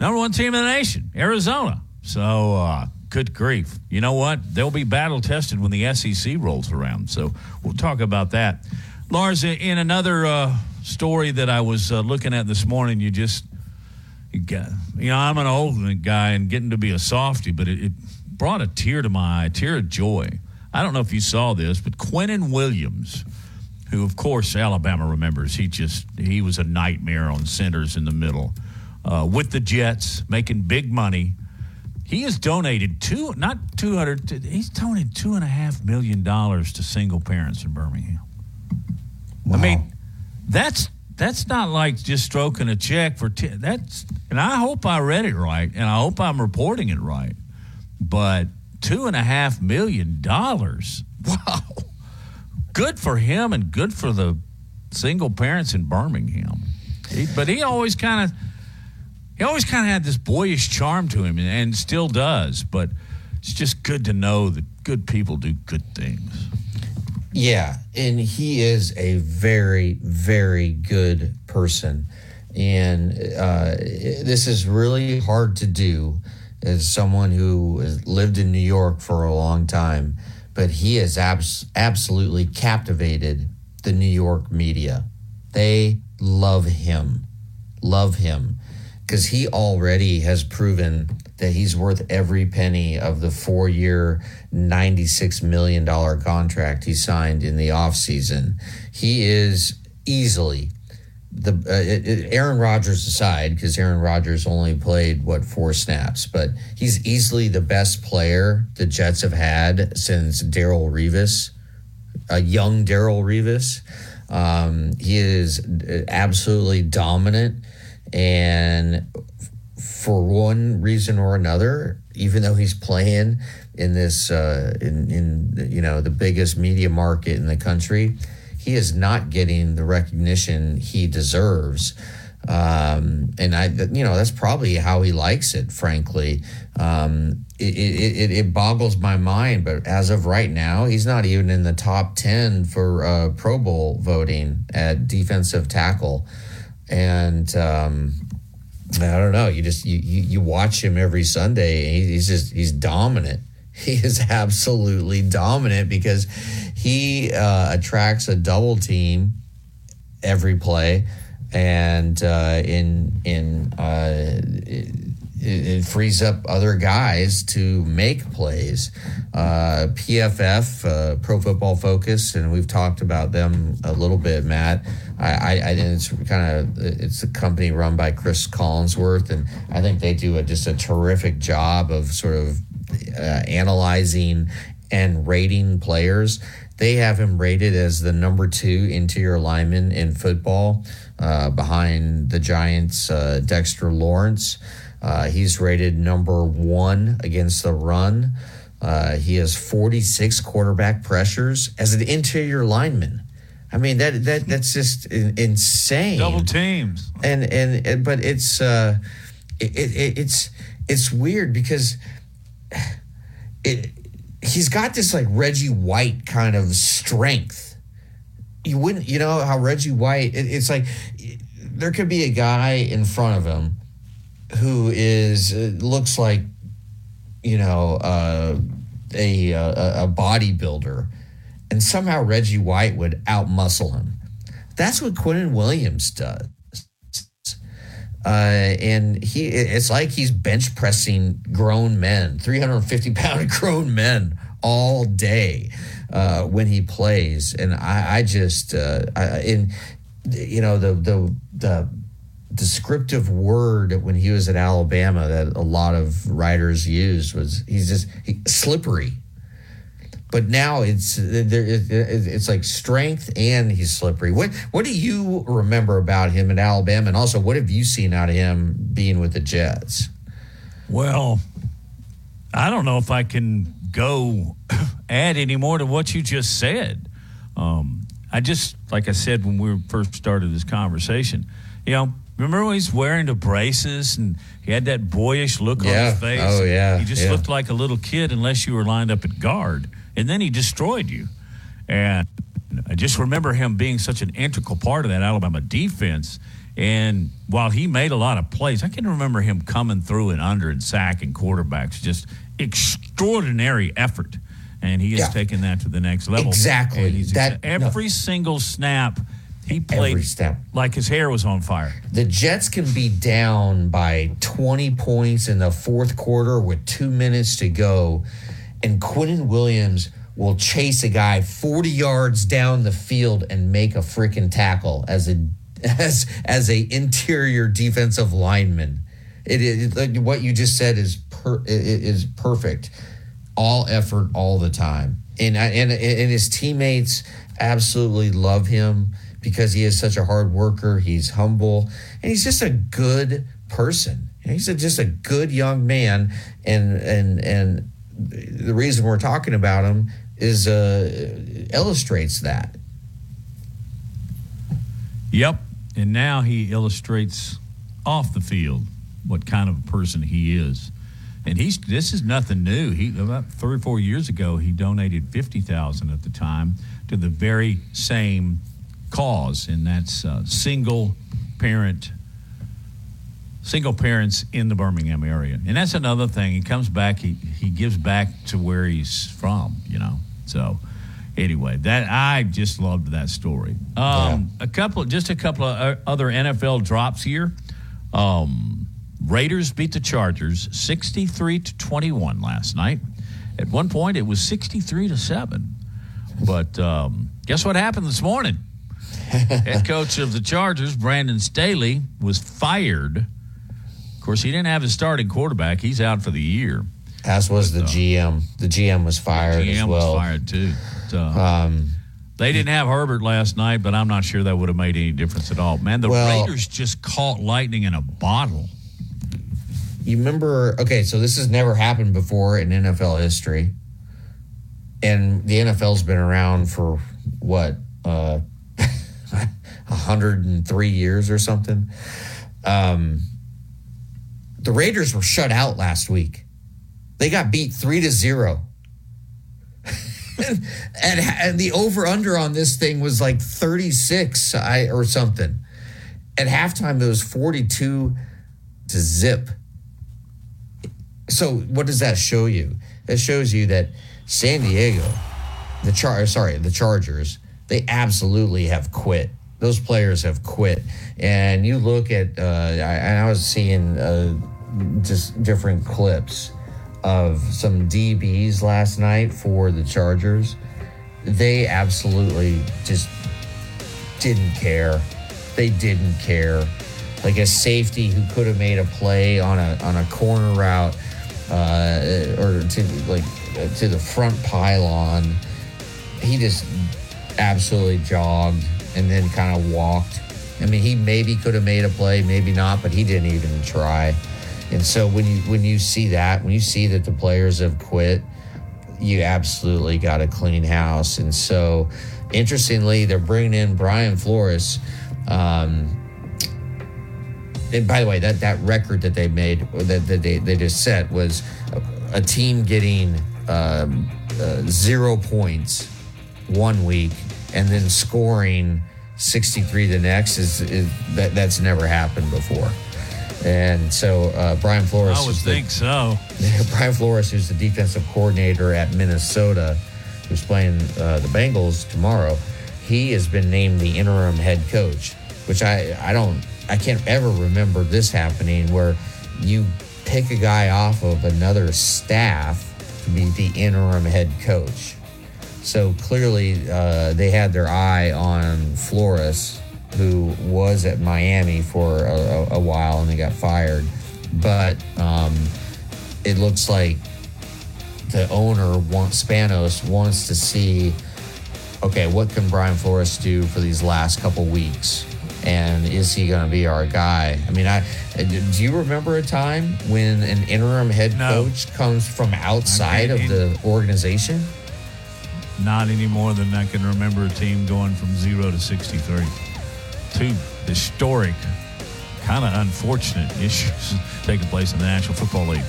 number one team in the nation, Arizona. So, uh, good grief. You know what? They'll be battle tested when the SEC rolls around. So, we'll talk about that. Lars, in another uh, story that I was uh, looking at this morning, you just, you, got, you know, I'm an old guy and getting to be a softy, but it, it brought a tear to my eye, a tear of joy. I don't know if you saw this, but Quinnen Williams, who, of course, Alabama remembers, he just, he was a nightmare on centers in the middle uh, with the Jets, making big money. He has donated two, not two hundred. He's donated two and a half million dollars to single parents in Birmingham. Wow. I mean, that's that's not like just stroking a check for t- that's. And I hope I read it right, and I hope I'm reporting it right. But two and a half million dollars. Wow, good for him, and good for the single parents in Birmingham. He, but he always kind of he always kind of had this boyish charm to him and, still does. But it's just good to know that good people do good things. Yeah, and he is a very, very good person. And uh, this is really hard to do as someone who has lived in New York for a long time. But he has abs- absolutely captivated the New York media. They love him, love him because he already has proven that he's worth every penny of the four year, $96 million contract he signed in the offseason. He is easily the uh, Aaron Rodgers aside, because Aaron Rodgers only played what four snaps, but he's easily the best player the Jets have had since Darrelle Revis, a young Darrelle Revis. Um, he is absolutely dominant. And for one reason or another, even though he's playing in this uh, in in you know the biggest media market in the country, he is not getting the recognition he deserves. Um, and I, you know, that's probably how he likes it. Frankly, um, it, it, it, boggles my mind. But as of right now, he's not even in the top ten for uh, Pro Bowl voting at defensive tackle and um, I don't know. You just you, you, you watch him every Sunday. he's just he's dominant. He is absolutely dominant because he uh, attracts a double team every play, and uh, in in uh, it, it, frees up other guys to make plays. Uh, PFF, uh, Pro Football Focus, and we've talked about them a little bit, Matt. I, I, I it's kind of it's a company run by Chris Collinsworth, and I think they do a, just a terrific job of sort of uh, analyzing and rating players. They have him rated as the number two interior lineman in football, uh, behind the Giants' uh, Dexter Lawrence. Uh, he's rated number one against the run. Uh, he has 46 quarterback pressures as an interior lineman. I mean that that that's just insane. Double teams. And and, and but it's uh, it, it, it's it's weird because it he's got this like Reggie White kind of strength. You wouldn't, you know, how Reggie White. It, it's like there could be a guy in front of him who is uh, looks like you know uh, a, a, a bodybuilder, and somehow Reggie White would outmuscle him. That's what Quinnen Williams does. Uh, and he, it's like he's bench pressing grown men, 350 pound grown men all day uh, when he plays. And I, I just, uh, I, in, you know, the, the, the, descriptive word when he was at Alabama that a lot of writers used was he's just he, slippery but now it's there. It's like strength and he's slippery. What What do you remember about him at Alabama, and also what have you seen out of him being with the Jets? Well, I don't know if I can go add any more to what you just said. Um, I just, like I said when we first started this conversation, you know, remember when he's wearing the braces and he had that boyish look yeah. on his face? Oh yeah, he just yeah. looked like a little kid unless you were lined up at guard and then he destroyed you. And I just remember him being such an integral part of that Alabama defense. And while he made a lot of plays, I can remember him coming through and under and sacking quarterbacks. Just extraordinary effort. And he has Yeah. taken that to the next level. Exactly. That- every single snap he played Every snap. like his hair was on fire. The Jets can be down by 20 points in the fourth quarter with two minutes to go, and Quinnen Williams will chase a guy 40 yards down the field and make a freaking tackle as a as as a interior defensive lineman. It is like what you just said is per, is perfect. All effort, all the time, and and and his teammates absolutely love him because he is such a hard worker. He's humble, and he's just a good person. He's a, just a good young man, and and and the reason we're talking about him is uh, illustrates that. Yep. And now he illustrates off the field what kind of a person he is. And he's this is nothing new. He about three or four years ago he donated fifty thousand at the time to the very same cause, and that's uh, single parent single parents in the Birmingham area. And that's another thing. He comes back, he, he gives back to where he's from, you know. So anyway, that I just loved that story. Um, a couple just a couple of uh, other NFL drops here. Um, Raiders beat the Chargers 63 to 21 last night. At one point it was 63 to 7. But um, guess what happened this morning? Head coach of the Chargers, Brandon Staley, was fired. Of course, he didn't have his starting quarterback. He's out for the year. As was the GM. The GM was fired GM as well. was fired too. So, Um, they didn't have Herbert last night, but I'm not sure that would have made any difference at all. Man, the Well- Raiders just caught lightning in a bottle. you remember? Okay, so this has never happened before in NFL history, and the NFL's been around for what, uh, 103 years or something. Um, the Raiders were shut out last week. They got beat three to zero. and, and and the over under on this thing was like 36 I, or something. At halftime, it was 42 to zip. So what does that show you? That shows you that San Diego, the char sorry, the Chargers, they absolutely have quit. Those players have quit. And you look at, uh, I, I was seeing uh, just different clips of some DBs last night for the Chargers. They absolutely just didn't care. They didn't care. Like a safety who could have made a play on a on a corner route uh, or to like to the front pylon, he just absolutely jogged and then kind of walked. I mean, he maybe could have made a play, maybe not, but he didn't even try. And so when you when you see that, when you see that the players have quit, you absolutely got to clean house. And so, interestingly, they're bringing in Brian Flores. Um, and by the way, that, that record that they made, that, that they, they just set, was a, a team getting um, uh, zero points one week and then scoring 63 the next is, is that that's never happened before. And so uh, Brian Flores, I would is the- think so. Brian Flores, who's the defensive coordinator at Minnesota, who's playing uh, the Bengals tomorrow, he has been named the interim head coach, which I I don't I can't ever remember this happening where you pick a guy off of another staff to be the interim head coach. So clearly, uh, they had their eye on Flores, who was at Miami for a, a while and they got fired. But um, it looks like the owner wants Spanos wants to see, okay, what can Brian Flores do for these last couple weeks? and is he going to be our guy? I mean, I do you remember a time when an interim head no. coach comes from outside of the organization? Not any more than I can remember a team going from zero to sixty-three. Two historic, kind of unfortunate issues taking place in the National Football League.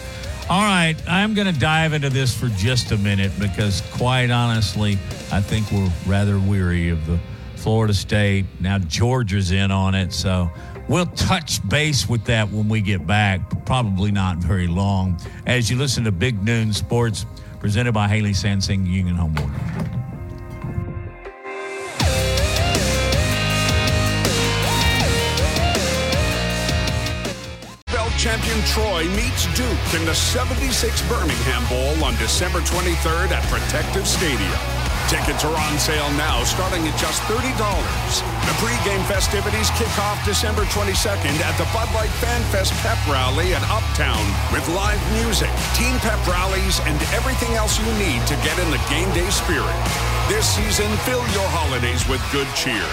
All right, I'm going to dive into this for just a minute because, quite honestly, I think we're rather weary of the Florida State. Now Georgia's in on it. So we'll touch base with that when we get back, but probably not very long. As you listen to Big Noon Sports, presented by Haley Sansing Union Home Mortgage. champion Troy meets Duke in the 76 Birmingham Bowl on December 23rd at Protective Stadium. Tickets are on sale now, starting at just $30. The pregame festivities kick off December 22nd at the Bud Light Fan Fest Pep Rally at Uptown with live music, team pep rallies, and everything else you need to get in the game day spirit. This season, fill your holidays with good cheer.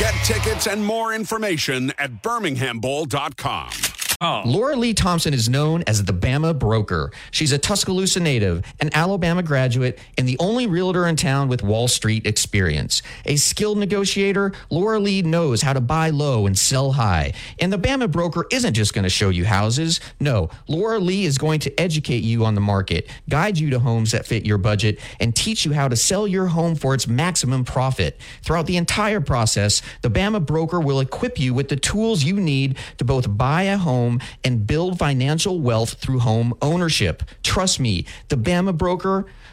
Get tickets and more information at birminghambowl.com. Oh. Laura Lee Thompson is known as the Bama Broker. She's a Tuscaloosa native, an Alabama graduate, and the only realtor in town with Wall Street experience. A skilled negotiator, Laura Lee knows how to buy low and sell high. And the Bama Broker isn't just going to show you houses. No, Laura Lee is going to educate you on the market, guide you to homes that fit your budget, and teach you how to sell your home for its maximum profit. Throughout the entire process, the Bama Broker will equip you with the tools you need to both buy a home home and build financial wealth through home ownership. Trust me, the Bama broker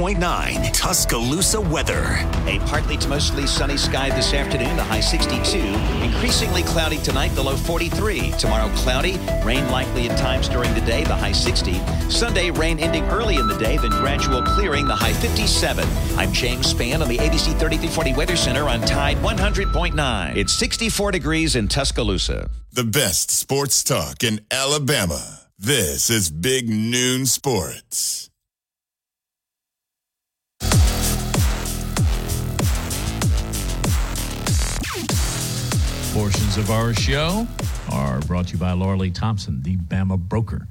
point nine Tuscaloosa weather. A partly to mostly sunny sky this afternoon, the high 62. Increasingly cloudy tonight, the low 43. Tomorrow, cloudy, rain likely at times during the day, the high 60. Sunday, rain ending early in the day, then gradual clearing, the high 57. I'm James Spann on the ABC 3340 Weather Center on Tide 100.9. It's 64 degrees in Tuscaloosa. The best sports talk in Alabama. This is Big Noon Sports. Portions of our show are brought to you by Laura Lee Thompson, the Bama broker.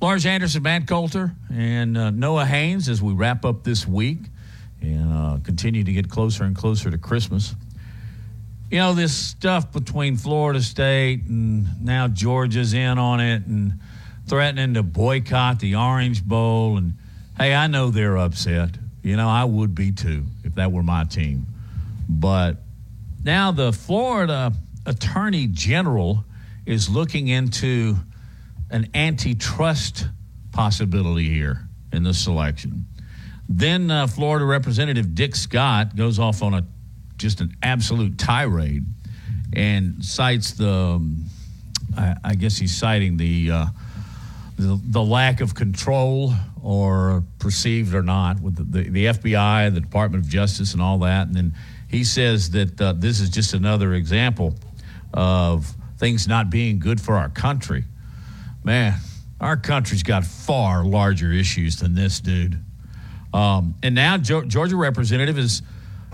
Lars Anderson, Matt Coulter, and uh, Noah Haynes as we wrap up this week and uh, continue to get closer and closer to Christmas. You know, this stuff between Florida State and now Georgia's in on it and threatening to boycott the Orange Bowl. And hey, I know they're upset. You know, I would be too if that were my team. But now the Florida Attorney General is looking into an antitrust possibility here in the selection. Then uh, Florida Representative Rick Scott goes off on a just an absolute tirade and cites the, um, I, I, guess he's citing the, uh, the, the lack of control or perceived or not with the, the, the, FBI, the Department of Justice, and all that. And then he says that uh, this is just another example of things not being good for our country. Man, our country's got far larger issues than this, dude. Um, and now Georgia representative is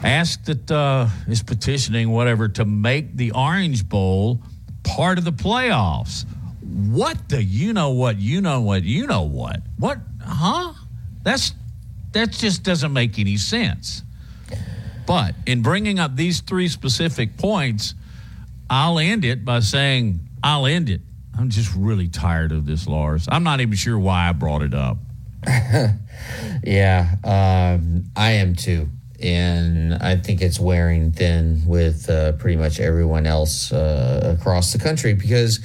asked that uh, is petitioning whatever to make the Orange Bowl part of the playoffs. What the you know what you know what you know what what huh? That's that just doesn't make any sense. But in bringing up these three specific points, I'll end it by saying, I'll end it. I'm just really tired of this, Lars. I'm not even sure why I brought it up. yeah, um, I am too. And I think it's wearing thin with uh, pretty much everyone else uh, across the country because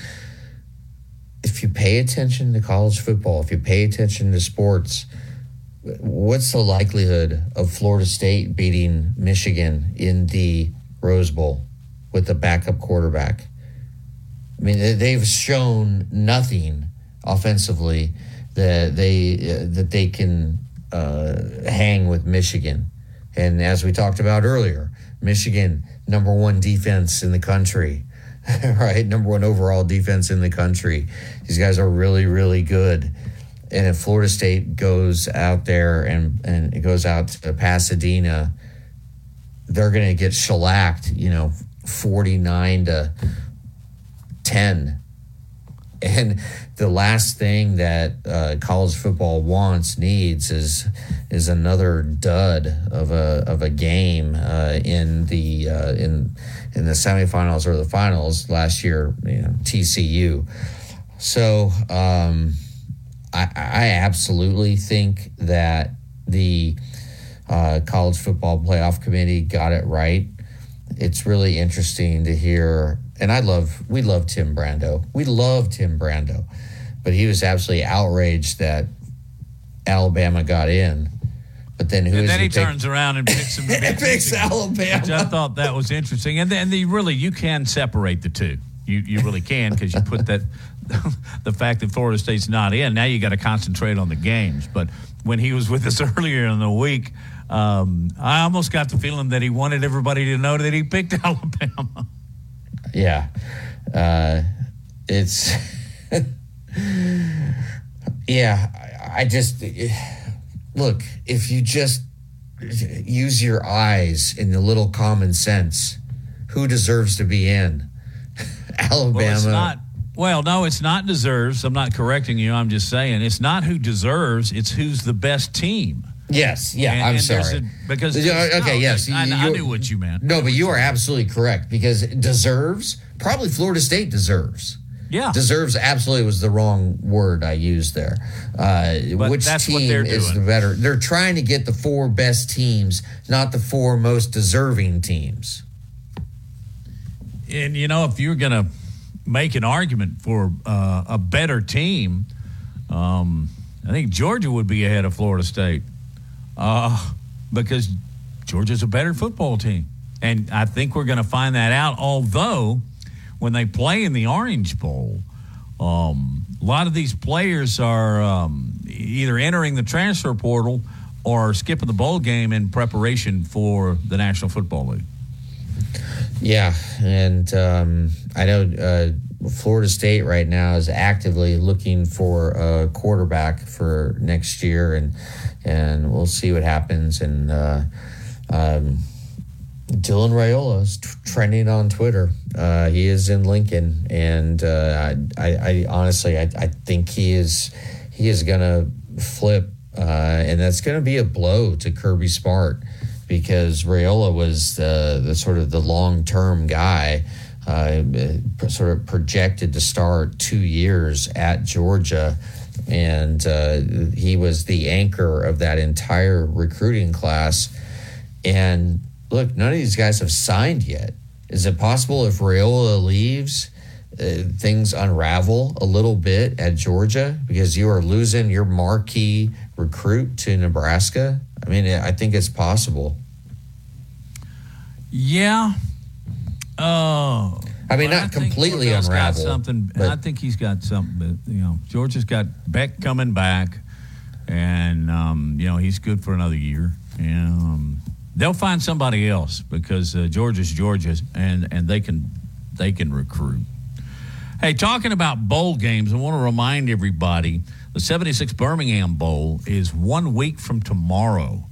if you pay attention to college football, if you pay attention to sports, what's the likelihood of Florida State beating Michigan in the Rose Bowl with a backup quarterback? I mean, they've shown nothing offensively that they that they can uh, hang with Michigan. And as we talked about earlier, Michigan number one defense in the country, right? Number one overall defense in the country. These guys are really really good. And if Florida State goes out there and and it goes out to Pasadena, they're going to get shellacked. You know, forty nine to ten and the last thing that uh, college football wants needs is is another dud of a of a game uh, in the uh, in in the semifinals or the finals last year. You know, TCU. So um, I, I absolutely think that the uh, college football playoff committee got it right. It's really interesting to hear and I love we love Tim Brando. We love Tim Brando, but he was absolutely outraged that Alabama got in. But then who? And then he, he turns around and picks him. picks Alabama. Which I thought that was interesting, and then the, really you can separate the two. You you really can because you put that the fact that Florida State's not in. Now you got to concentrate on the games. But when he was with us earlier in the week, um, I almost got the feeling that he wanted everybody to know that he picked Alabama yeah, uh, it's yeah. I just look if you just use your eyes and a little common sense. Who deserves to be in Alabama? Well, it's not. Well, no, it's not deserves. I'm not correcting you. I'm just saying it's not who deserves. It's who's the best team. Yes, yeah, and, I'm and sorry. A, because okay, no, yes, I, I, knew what you meant. No, but you are absolutely correct because deserves probably Florida State deserves. Yeah, deserves absolutely was the wrong word I used there. Uh, which team is the better? They're trying to get the four best teams, not the four most deserving teams. And you know, if you're going to make an argument for uh, a better team, um, I think Georgia would be ahead of Florida State uh, because Georgia's a better football team. And I think we're going to find that out. Although, when they play in the Orange Bowl, um, a lot of these players are um, either entering the transfer portal or skipping the bowl game in preparation for the National Football League. Yeah, and um, I know uh, Florida State right now is actively looking for a quarterback for next year, and and we'll see what happens. And uh, um, Dylan Raiola is t- trending on Twitter. Uh, he is in Lincoln, and uh, I, I, honestly, I, I, think he is he is to flip, uh, and that's to be a blow to Kirby Smart because Raiola was the, the sort of the long term guy. Uh, sort of projected to start two years at Georgia, and uh, he was the anchor of that entire recruiting class. And look, none of these guys have signed yet. Is it possible if Raiola leaves, uh, things unravel a little bit at Georgia because you are losing your marquee recruit to Nebraska? I mean, I think it's possible. Yeah. Oh. I mean, not completely unraveled. Something. But, I think he's got something. But, you know, Georgia's got Beck coming back, and um, you know he's good for another year. And um, they'll find somebody else because uh, Georgia's Georgia, and and they can they can recruit. Hey, talking about bowl games, I want to remind everybody the 76 Birmingham Bowl is one week from tomorrow.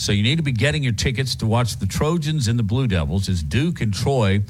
So you need to be getting your tickets to watch the Trojans and the Blue Devils as Duke and Troy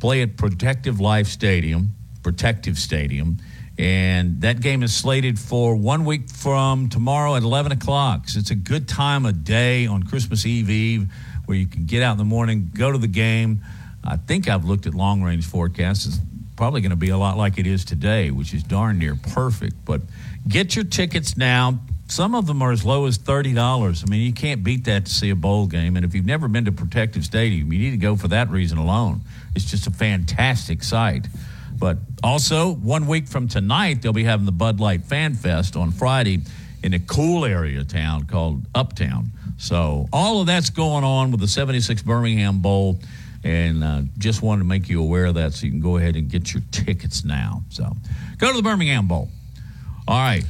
play at Protective Life Stadium, Protective Stadium. And that game is slated for one week from tomorrow at 11 o'clock. So it's a good time of day on Christmas Eve Eve where you can get out in the morning, go to the game. I think I've looked at long range forecasts. It's probably going to be a lot like it is today, which is darn near perfect. But get your tickets now some of them are as low as thirty dollars. I mean, you can't beat that to see a bowl game. And if you've never been to Protective Stadium, you need to go for that reason alone. It's just a fantastic sight. But also, one week from tonight, they'll be having the Bud Light Fan Fest on Friday in a cool area of town called Uptown. So all of that's going on with the 76 Birmingham Bowl. And uh, just wanted to make you aware of that so you can go ahead and get your tickets now. So go to the Birmingham Bowl. All right.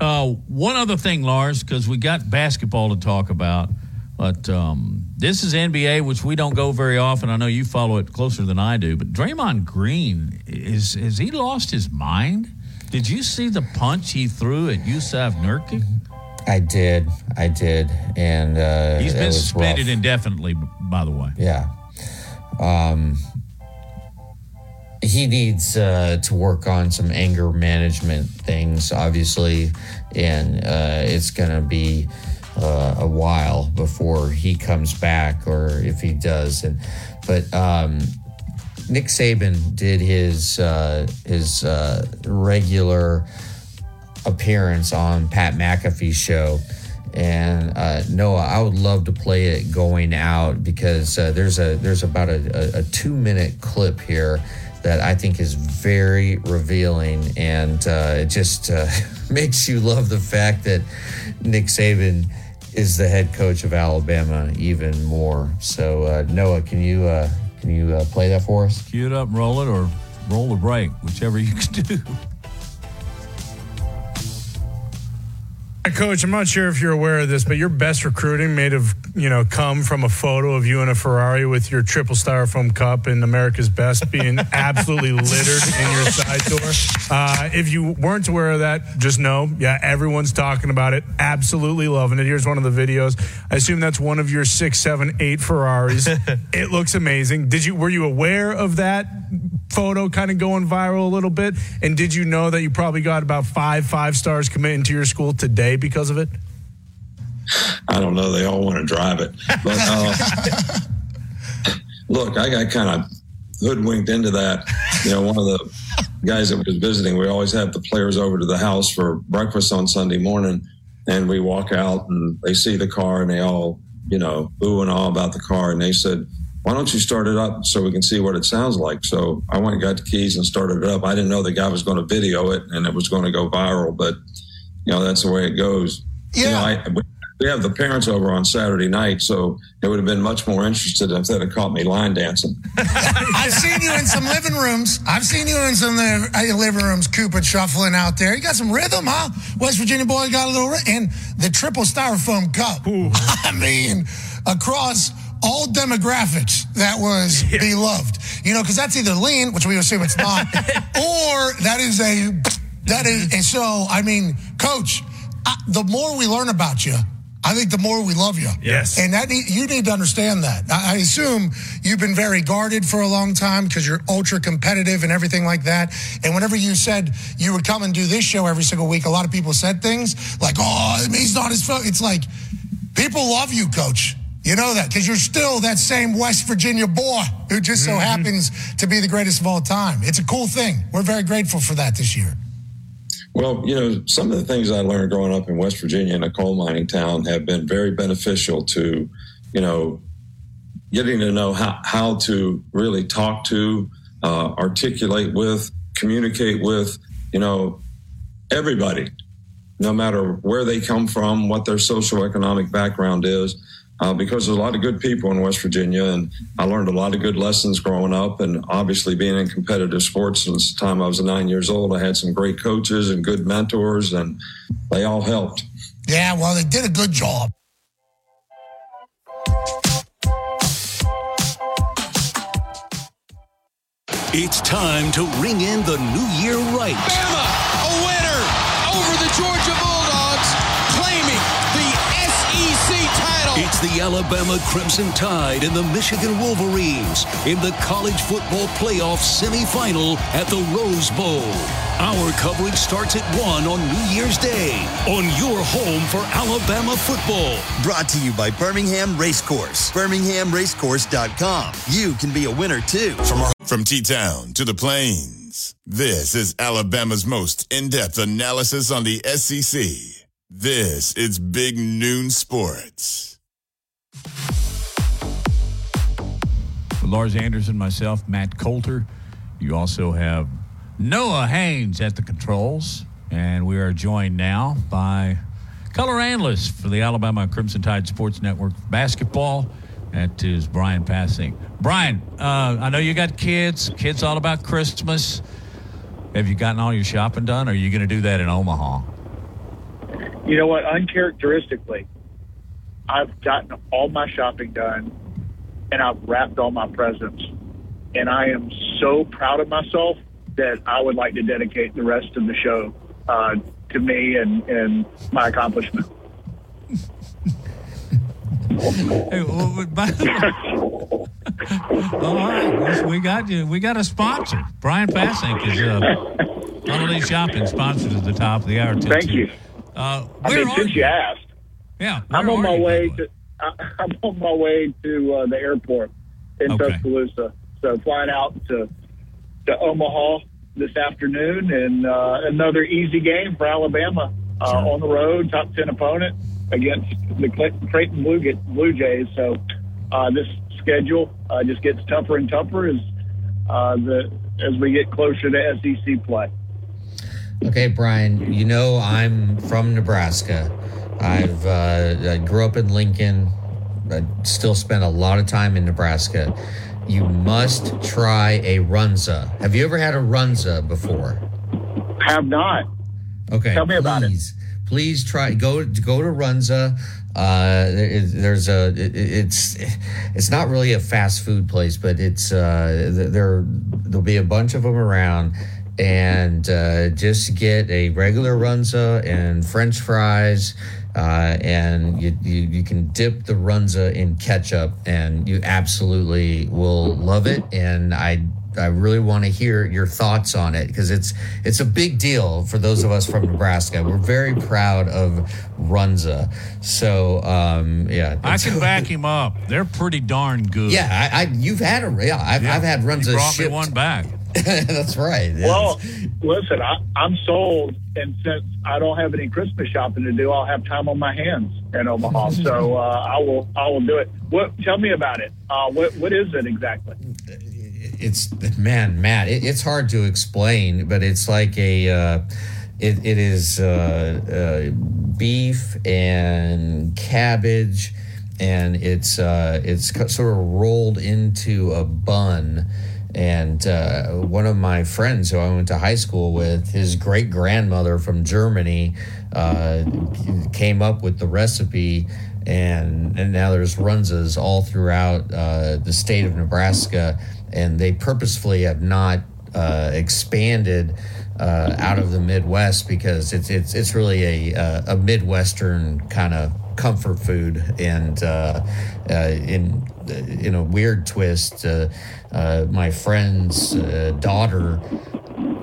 Uh, one other thing, Lars, because we got basketball to talk about. But um, this is NBA, which we don't go very often. I know you follow it closer than I do. But Draymond Green is has he lost his mind? Did you see the punch he threw at Jusuf Nurkic? I did, I did, and uh, he's been suspended rough. indefinitely. By the way, yeah. Um, he needs uh, to work on some anger management things, obviously, and uh, it's going to be uh, a while before he comes back, or if he does. And but um, Nick Saban did his uh, his uh, regular appearance on Pat McAfee's show. And uh, Noah, I would love to play it going out because uh, there's a there's about a, a, a, two minute clip here that I think is very revealing, and uh, it just uh, makes you love the fact that Nick Saban is the head coach of Alabama even more. So uh, Noah, can you uh, can you play that for us? Cue it up, roll it, or roll the break, whichever you can do. Coach, I'm not sure if you're aware of this, but your best recruiting may have, you know, come from a photo of you in a Ferrari with your triple styrofoam cup and America's Best being absolutely littered in your side door. Uh, if you weren't aware of that, just know, yeah, everyone's talking about it. Absolutely loving it. Here's one of the videos. I assume that's one of your six, seven, eight Ferraris. it looks amazing. Did you were you aware of that photo kind of going viral a little bit? And did you know that you probably got about five five stars committing to your school today because of it? I don't know. They all want to drive it. But uh, look, I got kind of hoodwinked into that. You know, one of the guys that was visiting, we always have the players over to the house for breakfast on Sunday morning. And we walk out and they see the car and they all, you know, ooh and all about the car. And they said, why don't you start it up so we can see what it sounds like? So I went and got the keys and started it up. I didn't know the guy was going to video it and it was going to go viral, but you know, that's the way it goes. Yeah. You know, I, we have the parents over on Saturday night, so they would have been much more interested if they'd have caught me line dancing. I've seen you in some living rooms. I've seen you in some uh, uh, living rooms, Cooper shuffling out there. You got some rhythm, huh? West Virginia boy got a little, and the triple styrofoam cup. Ooh. I mean, across all demographics that was yeah. beloved. You know, because that's either lean, which we assume it's not, or that is a that is. And so, I mean, Coach, I, the more we learn about you, I think the more we love you. Yes. And that you need to understand that. I, assume you've been very guarded for a long time because you're ultra competitive and everything like that. And whenever you said you would come and do this show every single week, a lot of people said things like, "Oh, he's not his phone." It's like people love you, Coach. You know that because you're still that same West Virginia boy who just so mm-hmm. happens to be the greatest of all time. It's a cool thing. We're very grateful for that this year. Well, you know, some of the things I learned growing up in West Virginia in a coal mining town have been very beneficial to, you know, getting to know how, how to really talk to, uh, articulate with, communicate with, you know, everybody, no matter where they come from, what their socioeconomic background is uh, because there's a lot of good people in West Virginia, and I learned a lot of good lessons growing up. And obviously, being in competitive sports since the time I was nine years old, I had some great coaches and good mentors, and they all helped. Yeah, well, they did a good job. It's time to ring in the new year right. Bama, a winner over the Georgia It's the Alabama Crimson Tide and the Michigan Wolverines in the college football playoff semifinal at the Rose Bowl. Our coverage starts at 1 on New Year's Day on your home for Alabama football. Brought to you by Birmingham Racecourse. BirminghamRacecourse.com. You can be a winner too. From, our- From T-Town to the Plains, this is Alabama's most in-depth analysis on the SEC. This is Big Noon Sports. Lars Anderson, myself, Matt Coulter. You also have Noah Haynes at the controls. And we are joined now by color analyst for the Alabama Crimson Tide Sports Network basketball. That is Brian Passink. Brian, uh, I know you got kids. Kids all about Christmas. Have you gotten all your shopping done? Or are you going to do that in Omaha? You know what? Uncharacteristically, I've gotten all my shopping done and I've wrapped all my presents. And I am so proud of myself that I would like to dedicate the rest of the show uh, to me and, and my accomplishment. Hey, well, by the way- all right, we got you. We got a sponsor. Brian Passink is uh, holiday shopping sponsored at the top of the hour. Thank you. Uh, I mean, since you? you asked, yeah, I'm on my way to I'm on my way to uh, the airport in Okay. Tuscaloosa. So flying out to to Omaha this afternoon, and uh, another easy game for Alabama uh, on the road, top ten opponent against the Creighton Blue, Blue Jays. So uh, this schedule uh, just gets tougher and tougher as uh, the as we get closer to SEC play. Okay, Brian, you know I'm from Nebraska. I've uh, I grew up in Lincoln. I still spent a lot of time in Nebraska. You must try a runza. Have you ever had a runza before? Have not. Okay, Tell me about it. please, Please try go go to Runza. Uh, there's a it, it's it's not really a fast food place, but it's uh, there there'll be a bunch of them around, and uh, just get a regular Runza and French fries. Uh, and you, you you can dip the runza in ketchup, and you absolutely will love it. And I I really want to hear your thoughts on it because it's it's a big deal for those of us from Nebraska. We're very proud of Runza. So um, yeah, I can back him up. They're pretty darn good. Yeah, I, I you've had a yeah. I've, I've had Runza. You brought shipped. me one back. That's right. yeah. Well, listen, I, I'm sold, and since I don't have any Christmas shopping to do, I'll have time on my hands in Omaha. so uh, I will, I will do it. What? Tell me about it. Uh, what, what is it exactly? it's man, Matt. It, it's hard to explain, but it's like a. Uh, it, it is uh, uh, beef and cabbage, and it's uh, it's sort of rolled into a bun. And uh, one of my friends who I went to high school with, his great grandmother from Germany, uh, came up with the recipe, and and now there's runzas all throughout uh, the state of Nebraska, and they purposefully have not uh, expanded uh, out of the Midwest because it's it's it's really a uh, a Midwestern kind of comfort food, and uh, uh, in in a weird twist, uh, uh, my friend's uh, daughter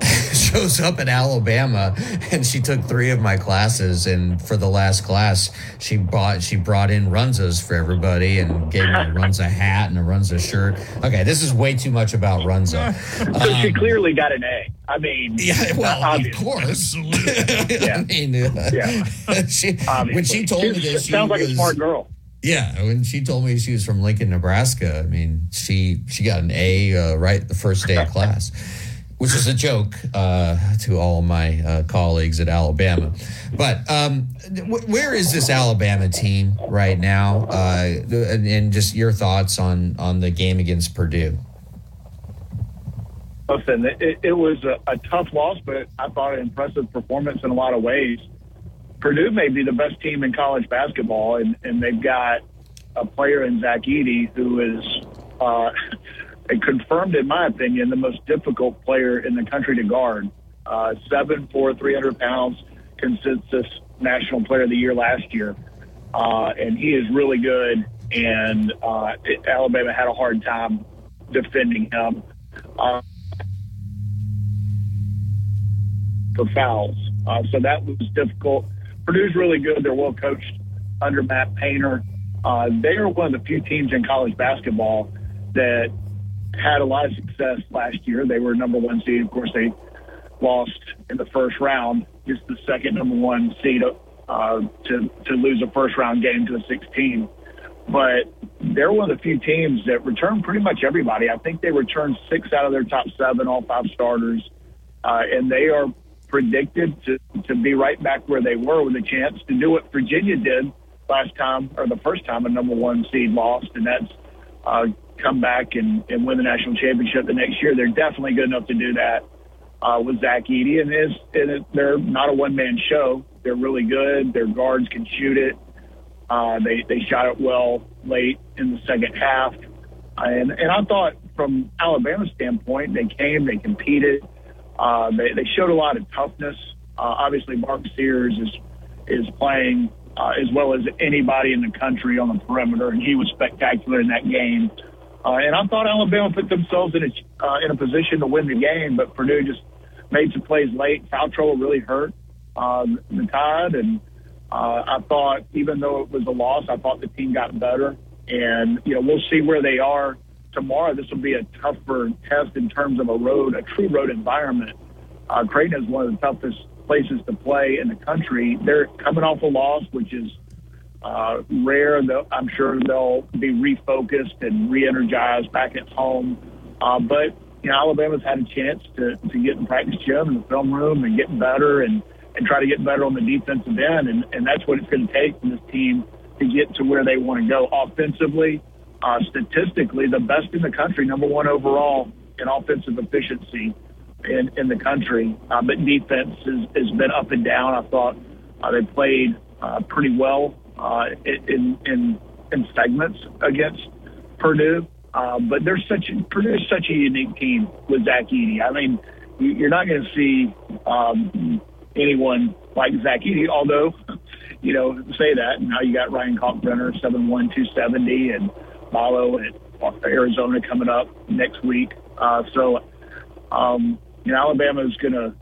shows up in Alabama and she took three of my classes and for the last class she bought she brought in Runzas for everybody and gave me a Runza hat and a Runza shirt. Okay, this is way too much about Runza. So she clearly got an A. I mean, Um, yeah, well, obvious. of course. Yeah. I mean, uh, Yeah. she, when she Obviously. told me She this, she sounds like a smart girl. Yeah, when she told me she was from Lincoln, Nebraska, I mean, she she got an A uh, right the first day of class, which is a joke uh, to all my uh, colleagues at Alabama. But um, wh- where is this Alabama team right now? Uh, and, and just your thoughts on on the game against Purdue. Listen, it, it was a, a tough loss, but I thought an impressive performance in a lot of ways. Purdue may be the best team in college basketball, and, and they've got a player in Zach Edey who is uh, confirmed, in my opinion, the most difficult player in the country to guard. Uh, seven, four, 300 pounds, consensus national player of the year last year. Uh, and he is really good, and uh, it, Alabama had a hard time defending him. Uh, for fouls. Uh, so that was difficult. Purdue's really good. They're well coached under Matt Painter. Uh, they are one of the few teams in college basketball that had a lot of success last year. They were number one seed. Of course, they lost in the first round. Just the second number one seed uh, to to lose a first round game to a 16. But they're one of the few teams that return pretty much everybody. I think they returned six out of their top seven, all five starters, uh, and they are predicted to to be right back where they were with a chance to do what Virginia did last time or the first time a number one seed lost, and that's uh, come back and, and win the national championship the next year. They're definitely good enough to do that uh, with Zach Edey, and, is, and it, they're not a one man show. They're really good. Their guards can shoot it. Uh, they they shot it well late in the second half, and and I thought from Alabama's standpoint, they came, they competed, uh, they they showed a lot of toughness. Uh, obviously, Mark Sears is is playing uh, as well as anybody in the country on the perimeter, and he was spectacular in that game. Uh, and I thought Alabama put themselves in a uh, in a position to win the game, but Purdue just made some plays late. Foul trouble really hurt um, the Tide, and uh, I thought even though it was a loss, I thought the team got better. And you know we'll see where they are tomorrow. This will be a tougher test in terms of a road, a true road environment. Uh, Creighton is one of the toughest places to play in the country. They're coming off a loss, which is uh, rare. They'll, I'm sure they'll be refocused and re-energized back at home. Uh, but you know, Alabama's had a chance to to get in practice gym and the film room and get better and and try to get better on the defensive end. And and that's what it's going to take for this team to get to where they want to go offensively. Uh, statistically, the best in the country, number one overall in offensive efficiency in, in the country. Uh, but defense has, has been up and down. I thought uh, they played uh, pretty well uh, in, in in segments against Purdue. Uh, but they're such Purdue is such a unique team with Zach Edey. I mean, you're not going to see um, anyone like Zach Edey, although you know say that. And now you got Ryan Kalkbrenner, seven one two seventy, and Arizona coming up next week. Uh, so, um, you know, Alabama is going to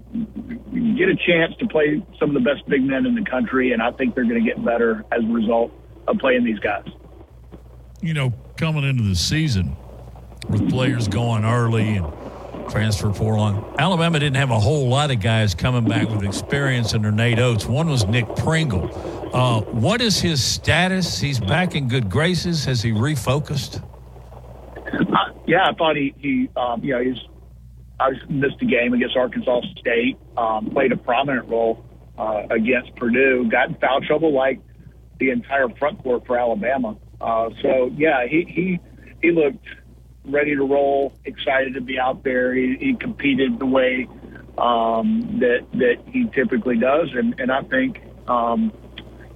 get a chance to play some of the best big men in the country, and I think they're going to get better as a result of playing these guys. You know, coming into the season with players going early and transfer portal, Alabama didn't have a whole lot of guys coming back with experience under Nate Oats. One was Nick Pringle. Uh, what is his status? He's back in good graces. Has he refocused? Uh, yeah, I thought he, he um, you know, he's I missed a game against Arkansas State, um, played a prominent role uh, against Purdue, got in foul trouble like the entire front court for Alabama. Uh, so yeah, he he he looked ready to roll, excited to be out there. He, he competed the way um, that that he typically does, and and I think um,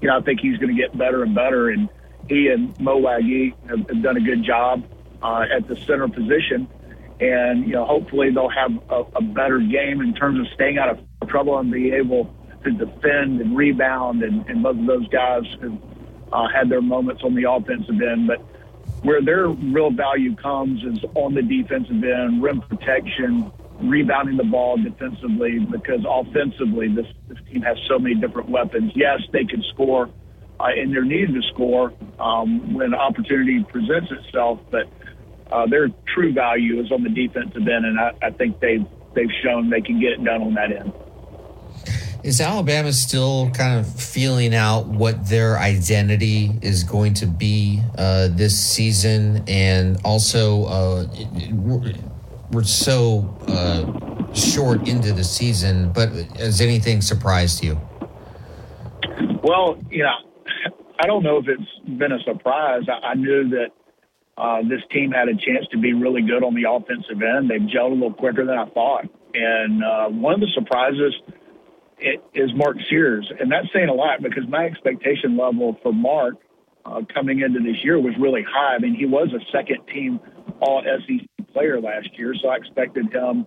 you know I think he's going to get better and better. And he and Mo Wague have, have done a good job uh, at the center position and you know hopefully they'll have a, a better game in terms of staying out of trouble and be able to defend and rebound. And, and both of those guys have uh, had their moments on the offensive end, but where their real value comes is on the defensive end, rim protection, rebounding the ball defensively. Because offensively, this this team has so many different weapons. Yes, they can score. Uh, and they're needed to score um, when opportunity presents itself, but uh, their true value is on the defensive end, and I, I think they've they've shown they can get it done on that end. Is Alabama still kind of feeling out what their identity is going to be uh, this season? And also, uh, we're so uh, short into the season, but has anything surprised you? Well, you know, I don't know if it's been a surprise. I, I knew that uh, this team had a chance to be really good on the offensive end. They've gelled a little quicker than I thought. And uh, one of the surprises is Mark Sears. And that's saying a lot because my expectation level for Mark uh, coming into this year was really high. I mean, he was a second team all SEC player last year, so I expected him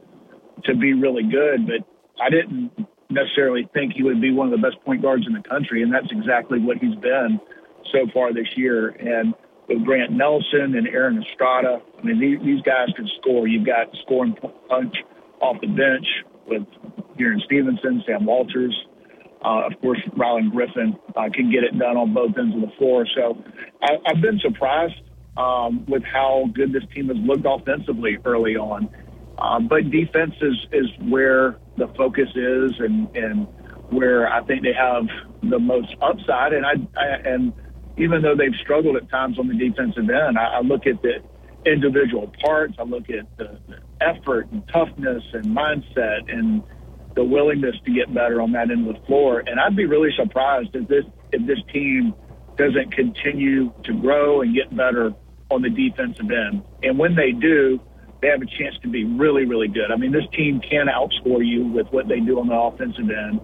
to be really good. But I didn't necessarily think he would be one of the best point guards in the country. And that's exactly what he's been so far this year. And with Grant Nelson and Aaron Estrada. I mean, these, these guys can score. You've got scoring punch off the bench with Kieran Stevenson, Sam Walters. Uh, of course, Rylan Griffin uh, can get it done on both ends of the floor. So I, I've been surprised um, with how good this team has looked offensively early on. Uh, but defense is, is where the focus is, and, and where I think they have the most upside. And I, I and even though they've struggled at times on the defensive end, I, I look at the individual parts. I look at the, effort and toughness and mindset and the willingness to get better on that end of the floor. And I'd be really surprised if this if this team doesn't continue to grow and get better on the defensive end. And when they do, they have a chance to be really, really good. I mean, this team can outscore you with what they do on the offensive end.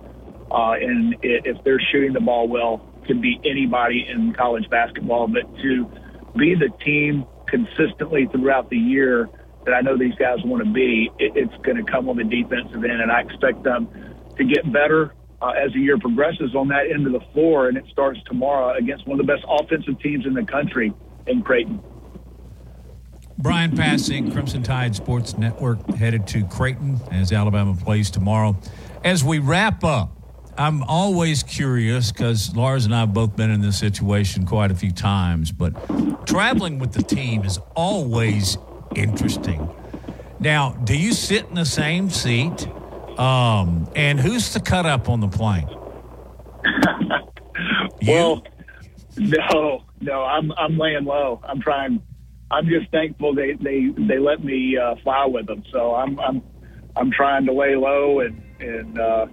Uh, and if they're shooting the ball well, can beat anybody in college basketball. But to be the team consistently throughout the year that I know these guys want to be, it, it's going to come on the defensive end, and I expect them to get better uh, as the year progresses on that end of the floor. And it starts tomorrow against one of the best offensive teams in the country in Creighton. Brian Passink, Crimson Tide Sports Network, headed to Creighton as Alabama plays tomorrow. As we wrap up, I'm always curious because Lars and I have both been in this situation quite a few times, but traveling with the team is always interesting. Now, do you sit in the same seat? Um, and who's the cut up on the plane? well, no, no, I'm I'm laying low. I'm trying. I'm just thankful they they they let me uh, fly with them. So I'm I'm I'm trying to lay low and and uh,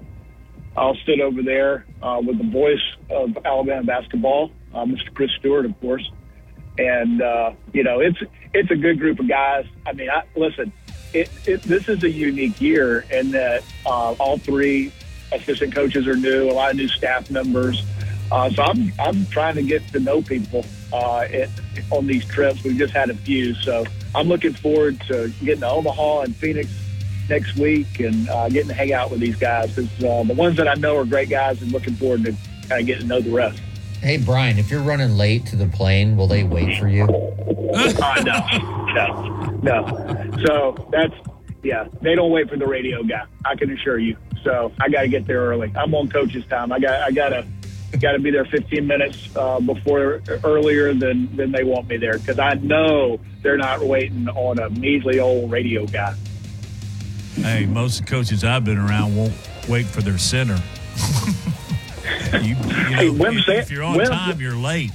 I'll sit over there uh, with the voice of Alabama basketball, uh, Mr. Chris Stewart, of course. And uh, you know, it's it's a good group of guys. I mean, I, listen, it, it, this is a unique year in that uh, all three assistant coaches are new, a lot of new staff members. Uh, so I'm I'm trying to get to know people uh, it, on these trips. We've just had a few, so I'm looking forward to getting to Omaha and Phoenix next week and uh, getting to hang out with these guys. Because uh, the ones that I know are great guys, and looking forward to kind of getting to know the rest. Hey Brian, if you're running late to the plane, will they wait for you? uh, no, no, no. So that's yeah. They don't wait for the radio guy. I can assure you. So I got to get there early. I'm on coach's time. I got I got to got to be there 15 minutes uh, before earlier than than they want me there because I know they're not waiting on a measly old radio guy. Hey, most of the coaches I've been around won't wait for their center. you, you know, hey, Wimp, if you're on Wimp, time, you're late.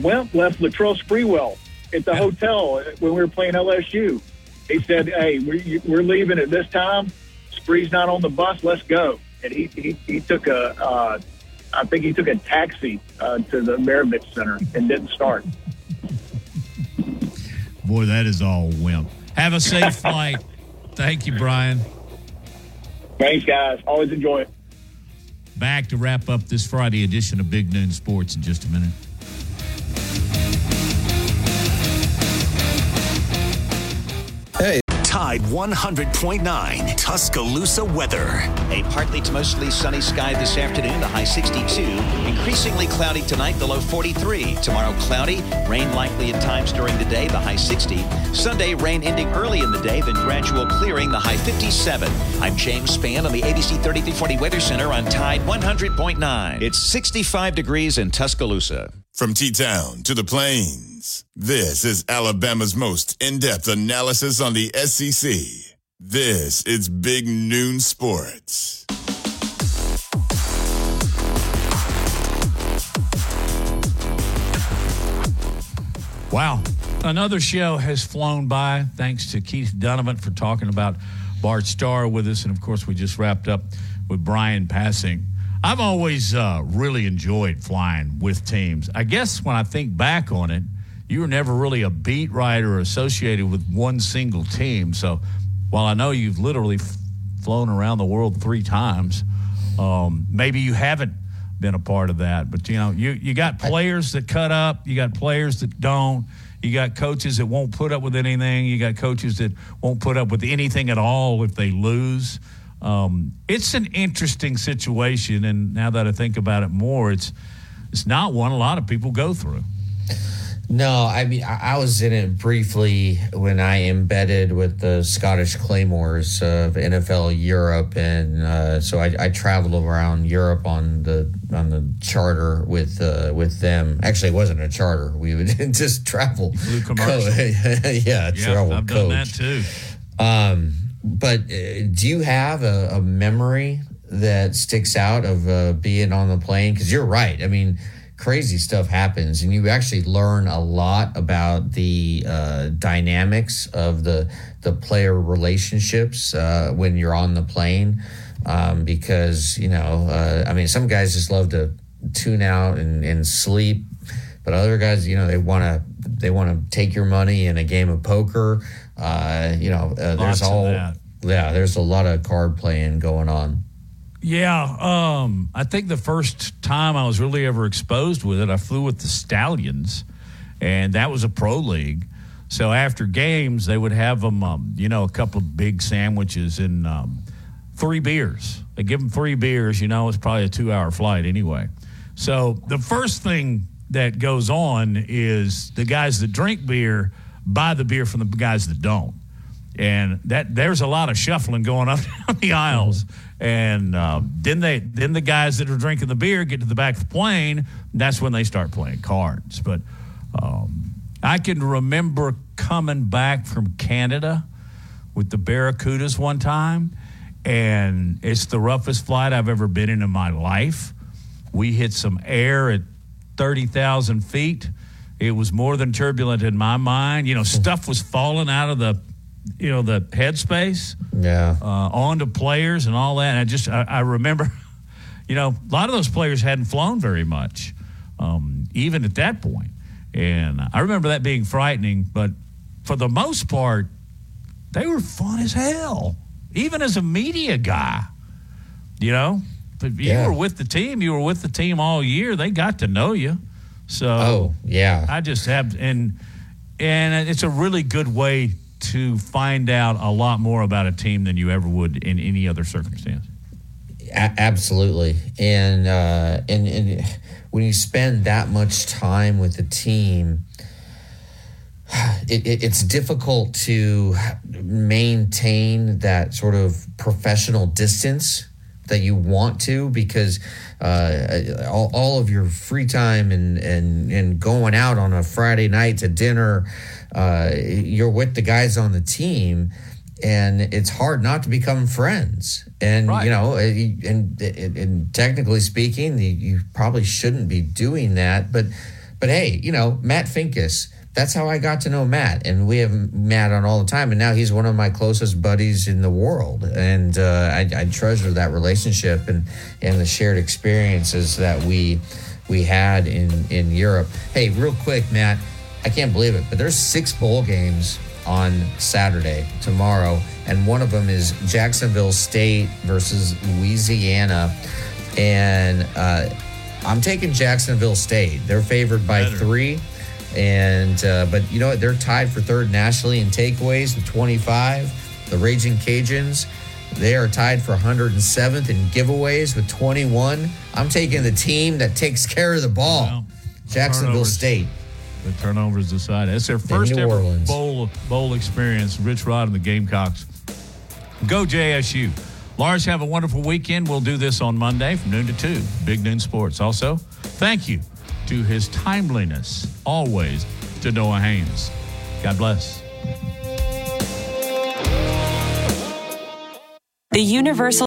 Wimp left Latrell Sprewell at the yeah. hotel when we were playing LSU. He said, "Hey, we're, we're leaving at this time. Spree's not on the bus. Let's go." And he he, he took a, uh, I think he took a taxi uh, to the Maravich Center and didn't start. Boy, that is all wimp. Have a safe flight. Thank you, Brian. Thanks, guys. Always enjoy it. Back to wrap up this Friday edition of Big Noon Sports in just a minute. Tide 100.9 Tuscaloosa weather. A partly to mostly sunny sky this afternoon, the high 62. Increasingly cloudy tonight, the low 43. Tomorrow, cloudy. Rain likely at times during the day, the high 60. Sunday, rain ending early in the day, then gradual clearing, the high 57. I'm James Spann on the ABC 3340 Weather Center on Tide 100.9. It's 65 degrees in Tuscaloosa. From T Town to the Plains, this is Alabama's most in depth analysis on the SEC. This is Big Noon Sports. Wow. Another show has flown by. Thanks to Keith Dunnavant for talking about Bart Starr with us. And of course, we just wrapped up with Brian Passink. I've always uh, really enjoyed flying with teams. I guess when I think back on it, you were never really a beat writer associated with one single team. So while I know you've literally f- flown around the world three times, um, maybe you haven't been a part of that. But you know, you you got players that cut up, you got players that don't. You got coaches that won't put up with anything. You got coaches that won't put up with anything at all if they lose. Um, it's an interesting situation, and now that I think about it more, it's it's not one a lot of people go through. No, I mean I, was in it briefly when I embedded with the Scottish Claymores of NFL Europe, and uh, so I, I, traveled around Europe on the on the charter with uh, with them. Actually, it wasn't a charter; we would just travel. You flew commercial. yeah, travel. I've coach. done that too. Um, but uh, do you have a, a, memory that sticks out of uh, being on the plane? Because you're right. I mean, crazy stuff happens, and you actually learn a lot about the uh, dynamics of the the player relationships uh, when you're on the plane. Um, because you know, uh, I mean, some guys just love to tune out and, and sleep, but other guys, you know, they want to they want to take your money in a game of poker. Uh, you know, uh, there's all yeah, there's a lot of card playing going on. Yeah, um, I think the first time I was really ever exposed with it, I flew with the Stallions, and that was a pro league. So after games, they would have them, um, you know, a couple of big sandwiches and um, three beers. They give them three beers. You know, it's probably a two-hour flight anyway. So the first thing that goes on is the guys that drink beer buy the beer from the guys that don't and that there's a lot of shuffling going up down the aisles. And uh, then they then the guys that are drinking the beer get to the back of the plane. That's when they start playing cards. But um, I can remember coming back from Canada with the Barracudas one time, and it's the roughest flight I've ever been in in my life. We hit some air at thirty thousand feet. It was more than turbulent in my mind. You know, stuff was falling out of the you know the headspace yeah. uh, onto players and all that. And i just I, I, remember you know a lot of those players hadn't flown very much um, even at that point. And i remember that being frightening but for the most part they were fun as hell even as a media guy you know? But you yeah. were with the team you were with the team all year they got to know you. So oh yeah. I just have and and it's a really good way to find out a lot more about a team than you ever would in any other circumstance. A- absolutely, and uh, and and when you spend that much time with the team. It, it, it's difficult to maintain that sort of professional distance that you want to because uh, all, all, of your free time and, and, and going out on a Friday night to dinner uh, you're with the guys on the team and it's hard not to become friends. And right. you know, and, and, and technically speaking, you probably shouldn't be doing that. But but hey, you know, Matt Finkes. That's how I got to know Matt, and we have Matt on all the time. And now he's one of my closest buddies in the world, and uh, I, I treasure that relationship and and the shared experiences that we we had in in Europe. Hey, real quick, Matt I can't believe it, but there's six bowl games on Saturday tomorrow, and one of them is Jacksonville State versus Louisiana, and uh, I'm taking Jacksonville State. They're favored by Better. three, and uh, but you know what? They're tied for third nationally in takeaways with 25. The Raging Cajuns. They are tied for 107th in giveaways with 21. I'm taking the team that takes care of the ball. Well, Jacksonville. State. The turnovers decided. It's their first ever Orleans. bowl bowl experience. Rich Rod and the Gamecocks. Go JSU. Lars, have a wonderful weekend. We'll do this on Monday from noon to 2. Big Noon Sports. Also, thank you to his timeliness, always, to Noah Haynes. God bless. The Universal